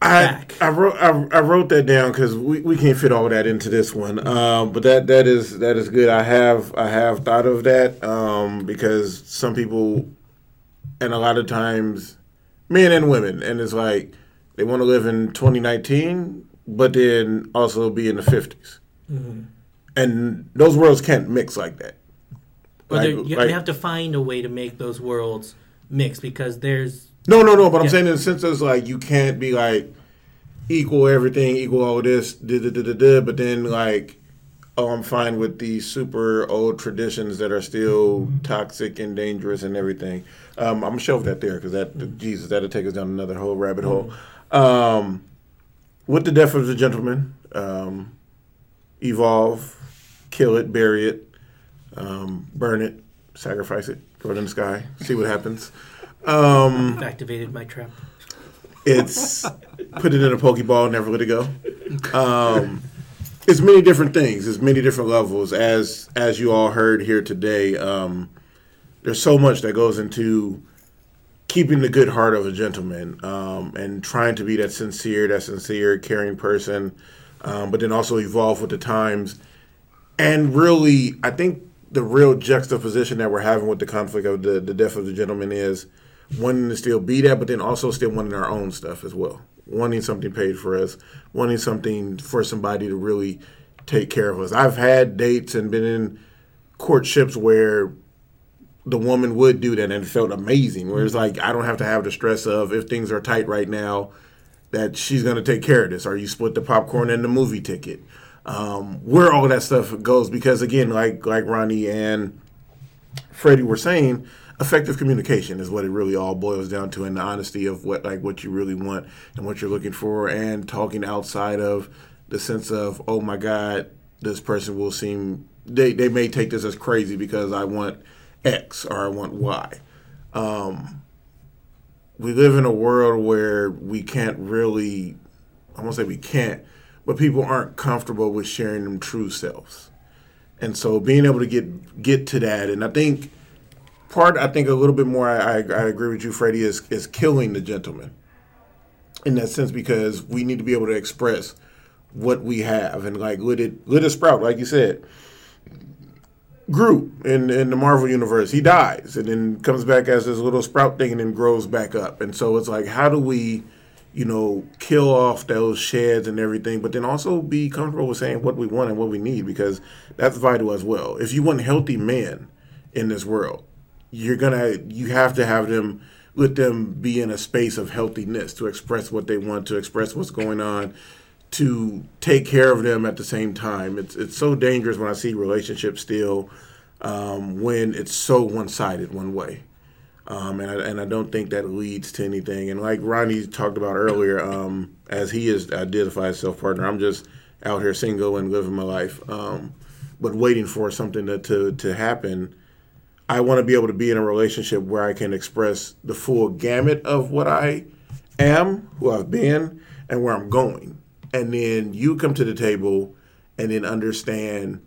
I, back. I wrote I, I wrote that down because we, we can't fit all that into this one. Um, but that that is that is good. I have I have thought of that um, because some people, and a lot of times, men and women, and it's like They want to live in 2019, but then also be in the 50s. Mhm. And those worlds can't mix like that. But Like- you, like- they have to find a way to make those worlds mix because there's No, no, no. But I'm saying in the sense of like you can't be like equal everything, equal all this, da da da da da. But then like, oh, I'm fine with these super old traditions that are still toxic and dangerous and everything. Um, I'm gonna shelve that there because that Jesus that'll take us down another whole rabbit hole. Um, with the death of the gentleman, um, evolve, kill it, bury it, um, burn it, sacrifice it, throw it in the sky, see what happens. Um, activated my trap. it's put it in a pokeball, never let it go. Um, it's many different things. It's many different levels. As as you all heard here today, um, there's so much that goes into keeping the good heart of a gentleman um, and trying to be that sincere, that sincere, caring person, um, but then also evolve with the times. And really, I think the real juxtaposition that we're having with the conflict of the, the death of the gentleman is wanting to still be that, but then also still wanting our own stuff as well. Wanting something paid for us, wanting something for somebody to really take care of us. I've had dates and been in courtships where the woman would do that and it felt amazing. Where it's like I don't have to have the stress of if things are tight right now, that she's gonna take care of this, or you split the popcorn and the movie ticket. Um, where all that stuff goes because again, like like Ronnie and Freddie were saying, effective communication is what it really all boils down to, and the honesty of what like what you really want and what you're looking for, and talking outside of the sense of oh my god, this person will seem they they may take this as crazy because I want X or I want Y. Um, we live in a world where we can't really, I won't say we can't, but people aren't comfortable with sharing them true selves. And so being able to get get to that, and I think part, I think a little bit more, I, I, I agree with you, Freddie, is, is killing the gentleman in that sense because we need to be able to express what we have and like let it let it sprout, like you said. Groot in in the Marvel universe, he dies and then comes back as this little sprout thing and then grows back up. And so it's like, how do we, you know, kill off those sheds and everything, but then also be comfortable with saying what we want and what we need because that's vital as well. If you want healthy men in this world, you're gonna you have to have them let them be in a space of healthiness to express what they want to express what's going on to take care of them at the same time it's it's so dangerous when i see relationships still um, when it's so one-sided one way um, and, I, and I don't think that leads to anything and like ronnie talked about earlier um, as he is identified as self-partner i'm just out here single and living my life um, but waiting for something to, to, to happen I want to be able to be in a relationship where I can express the full gamut of what I am, who I've been, and where I'm going. And then you come to the table and then understand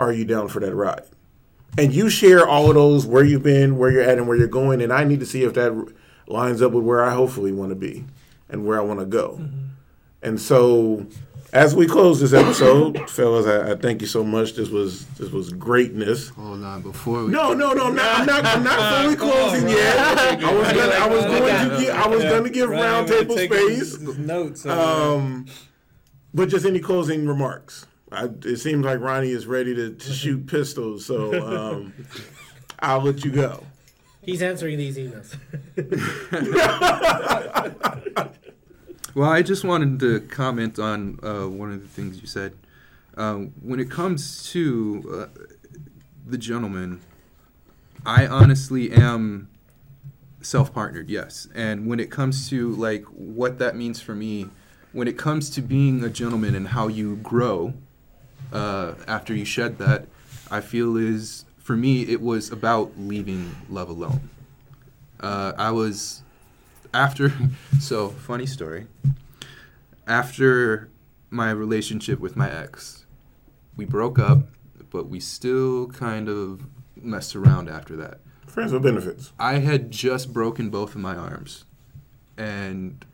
are you down for that ride? And you share all of those where you've been, where you're at, and where you're going. And I need to see if that lines up with where I hopefully want to be and where I want to go. And so as we close this episode, fellas, I, I thank you so much. This was this was greatness. Hold on, before we No, no, no, I'm not, I'm not, I'm not fully closing yet. I was gonna, I was going to give, I was going to give roundtable space. Notes. Um, but just any closing remarks? I, it seems like Ronnie is ready to, to shoot pistols, so um, I'll let you go. He's answering these emails. Well, I just wanted to comment on uh, one of the things you said. Um, when it comes to uh, the gentleman, I honestly am self-partnered, yes. And when it comes to like what that means for me, when it comes to being a gentleman and how you grow uh, after you shed that, I feel is for me it was about leaving love alone. Uh, I was after so funny story after my relationship with my ex we broke up but we still kind of messed around after that Friends with benefits. i had just broken both of my arms and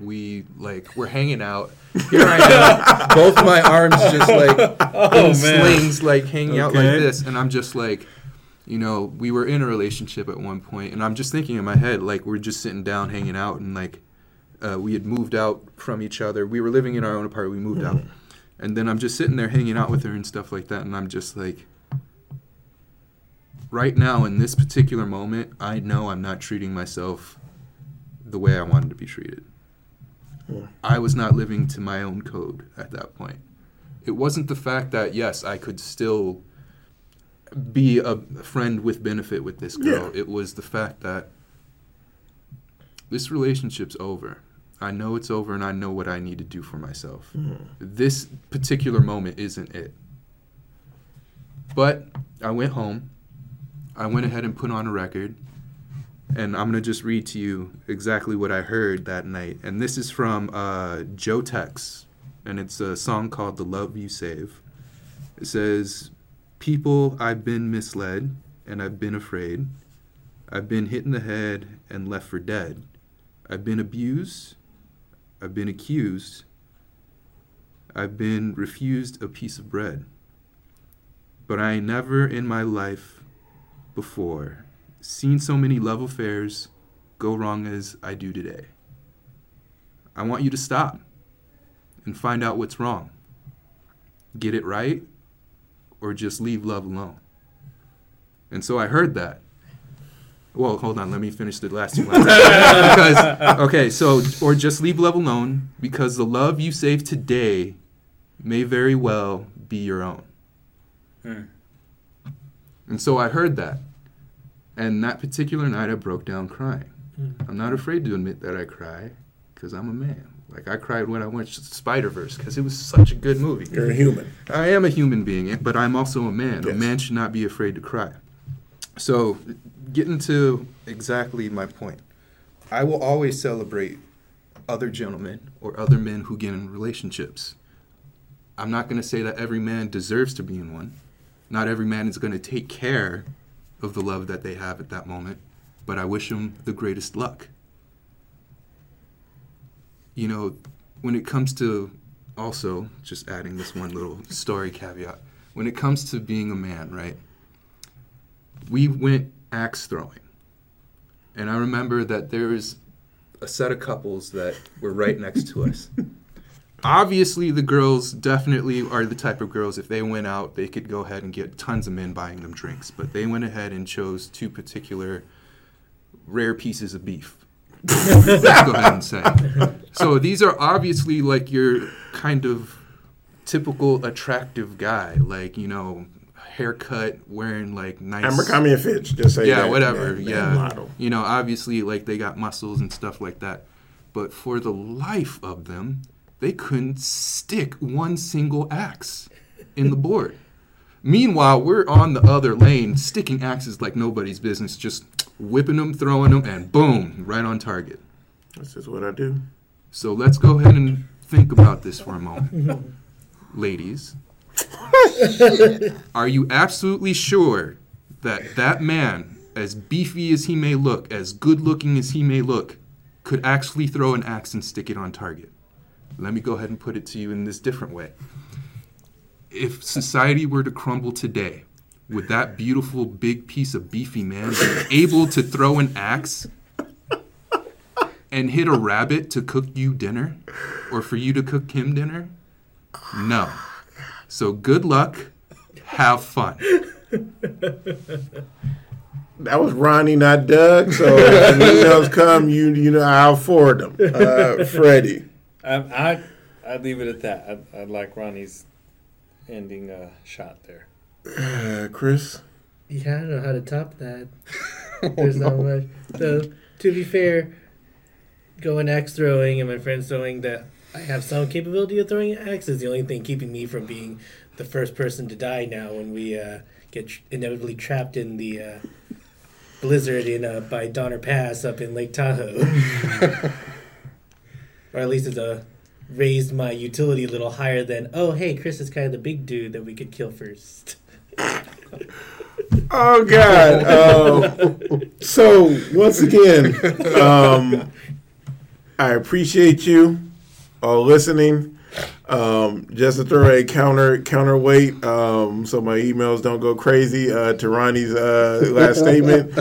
we like we're hanging out here i am both my arms just like in slings like hanging out like this and i'm just like you know we were in a relationship at one point and i'm just thinking in my head like we're just sitting down hanging out and like Uh, we had moved out from each other. We were living in our own apartment. We moved out, and then I'm just sitting there hanging out with her and stuff like that, and I'm just like, right now in this particular moment, I know I'm not treating myself the way I wanted to be treated. I was not living to my own code at that point. It wasn't the fact that yes, I could still be a friend with benefit with this girl. Yeah. It was the fact that this relationship's over. I know it's over and I know what I need to do for myself. Hmm. This particular moment isn't it. But I went home. I went ahead and put on a record. And I'm going to just read to you exactly what I heard that night. And this is from uh, Joe Tex. And it's a song called The Love You Save. It says, People, I've been misled and I've been afraid. I've been hit in the head and left for dead. I've been abused. I've been accused. I've been refused a piece of bread. But I ain't never in my life before seen so many love affairs go wrong as I do today. I want you to stop and find out what's wrong. Get it right or just leave love alone. And so I heard that. Well, hold on, let me finish the last two lines. because, okay, so, or just leave love alone because the love you save today may very well be your own. Hmm. And so I heard that. And that particular night, I broke down crying. Mm. I'm not afraid to admit that I cry because I'm a man. Like, I cried when I watched Spider Verse because it was such a good movie. You're a human. I am a human being, eh, but I'm also a man. A man should not be afraid to cry. So, getting to exactly my point, I will always celebrate other gentlemen or other men who get in relationships. I'm not going to say that every man deserves to be in one. Not every man is going to take care of the love that they have at that moment, but I wish them the greatest luck. You know, when it comes to also just adding this one little story caveat when it comes to being a man right we went axe throwing and i remember that there was a set of couples that were right next to us obviously the girls definitely are the type of girls if they went out they could go ahead and get tons of men buying them drinks but they went ahead and chose two particular rare pieces of beef let's go ahead and say so these are obviously like your kind of typical attractive guy, like you know, haircut, wearing like nice. Abercrombie and Fitch, just say yeah, that, whatever. man, yeah, model. you know, obviously like they got muscles and stuff like that, but for the life of them, they couldn't stick one single axe in the board. Meanwhile, we're on the other lane, sticking axes like nobody's business, just whipping them, throwing them, and boom, right on target. This is what I do. So let's go ahead and think about this for a moment. Ladies, are you absolutely sure that that man, as beefy as he may look, as good looking as he may look, could actually throw an axe and stick it on target? Let me go ahead and put it to you in this different way. If society were to crumble today, would that beautiful big piece of beefy man be able to throw an axe and hit a rabbit to cook you dinner or for you to cook him dinner? No. So good luck. Have fun. That was Ronnie, not Doug. So when emails come, you you know I'll forward them. Uh, Freddie. I, I, I'd leave it at that. I'd, I'd like Ronnie's ending uh, shot there. Uh, Chris. Yeah, I don't know how to top that. There's not much. So, to be fair, going axe throwing and my friends throwing that I have some capability of throwing an axe is the only thing keeping me from being the first person to die now when we uh, get tr- inevitably trapped in the uh, blizzard in uh, by Donner Pass up in Lake Tahoe. or at least it's a raised my utility a little higher than oh hey Chris is kind of the big dude that we could kill first. Oh God. Uh, so once again, um, I appreciate you all listening. Um, just to throw a counter counterweight, um, so my emails don't go crazy. Uh, to Ronnie's uh, last statement,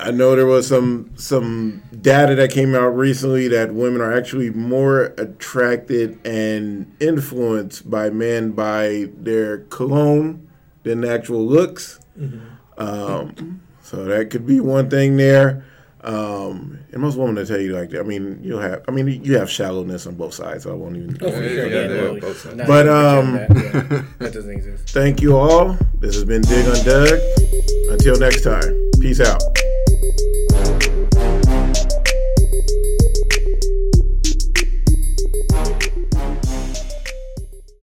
I know there was some some data that came out recently that women are actually more attracted and influenced by men by their cologne than actual looks. Um, so that could be one thing there. Um, and most women will tell you like that. I mean, you'll have. I mean, you have shallowness on both sides. So I won't even. Oh, for Yeah, sure. yeah, Yeah, both sides. not But, um, that, yeah, that doesn't exist. Thank you all. This has been Dig on Doug. Until next time, peace out.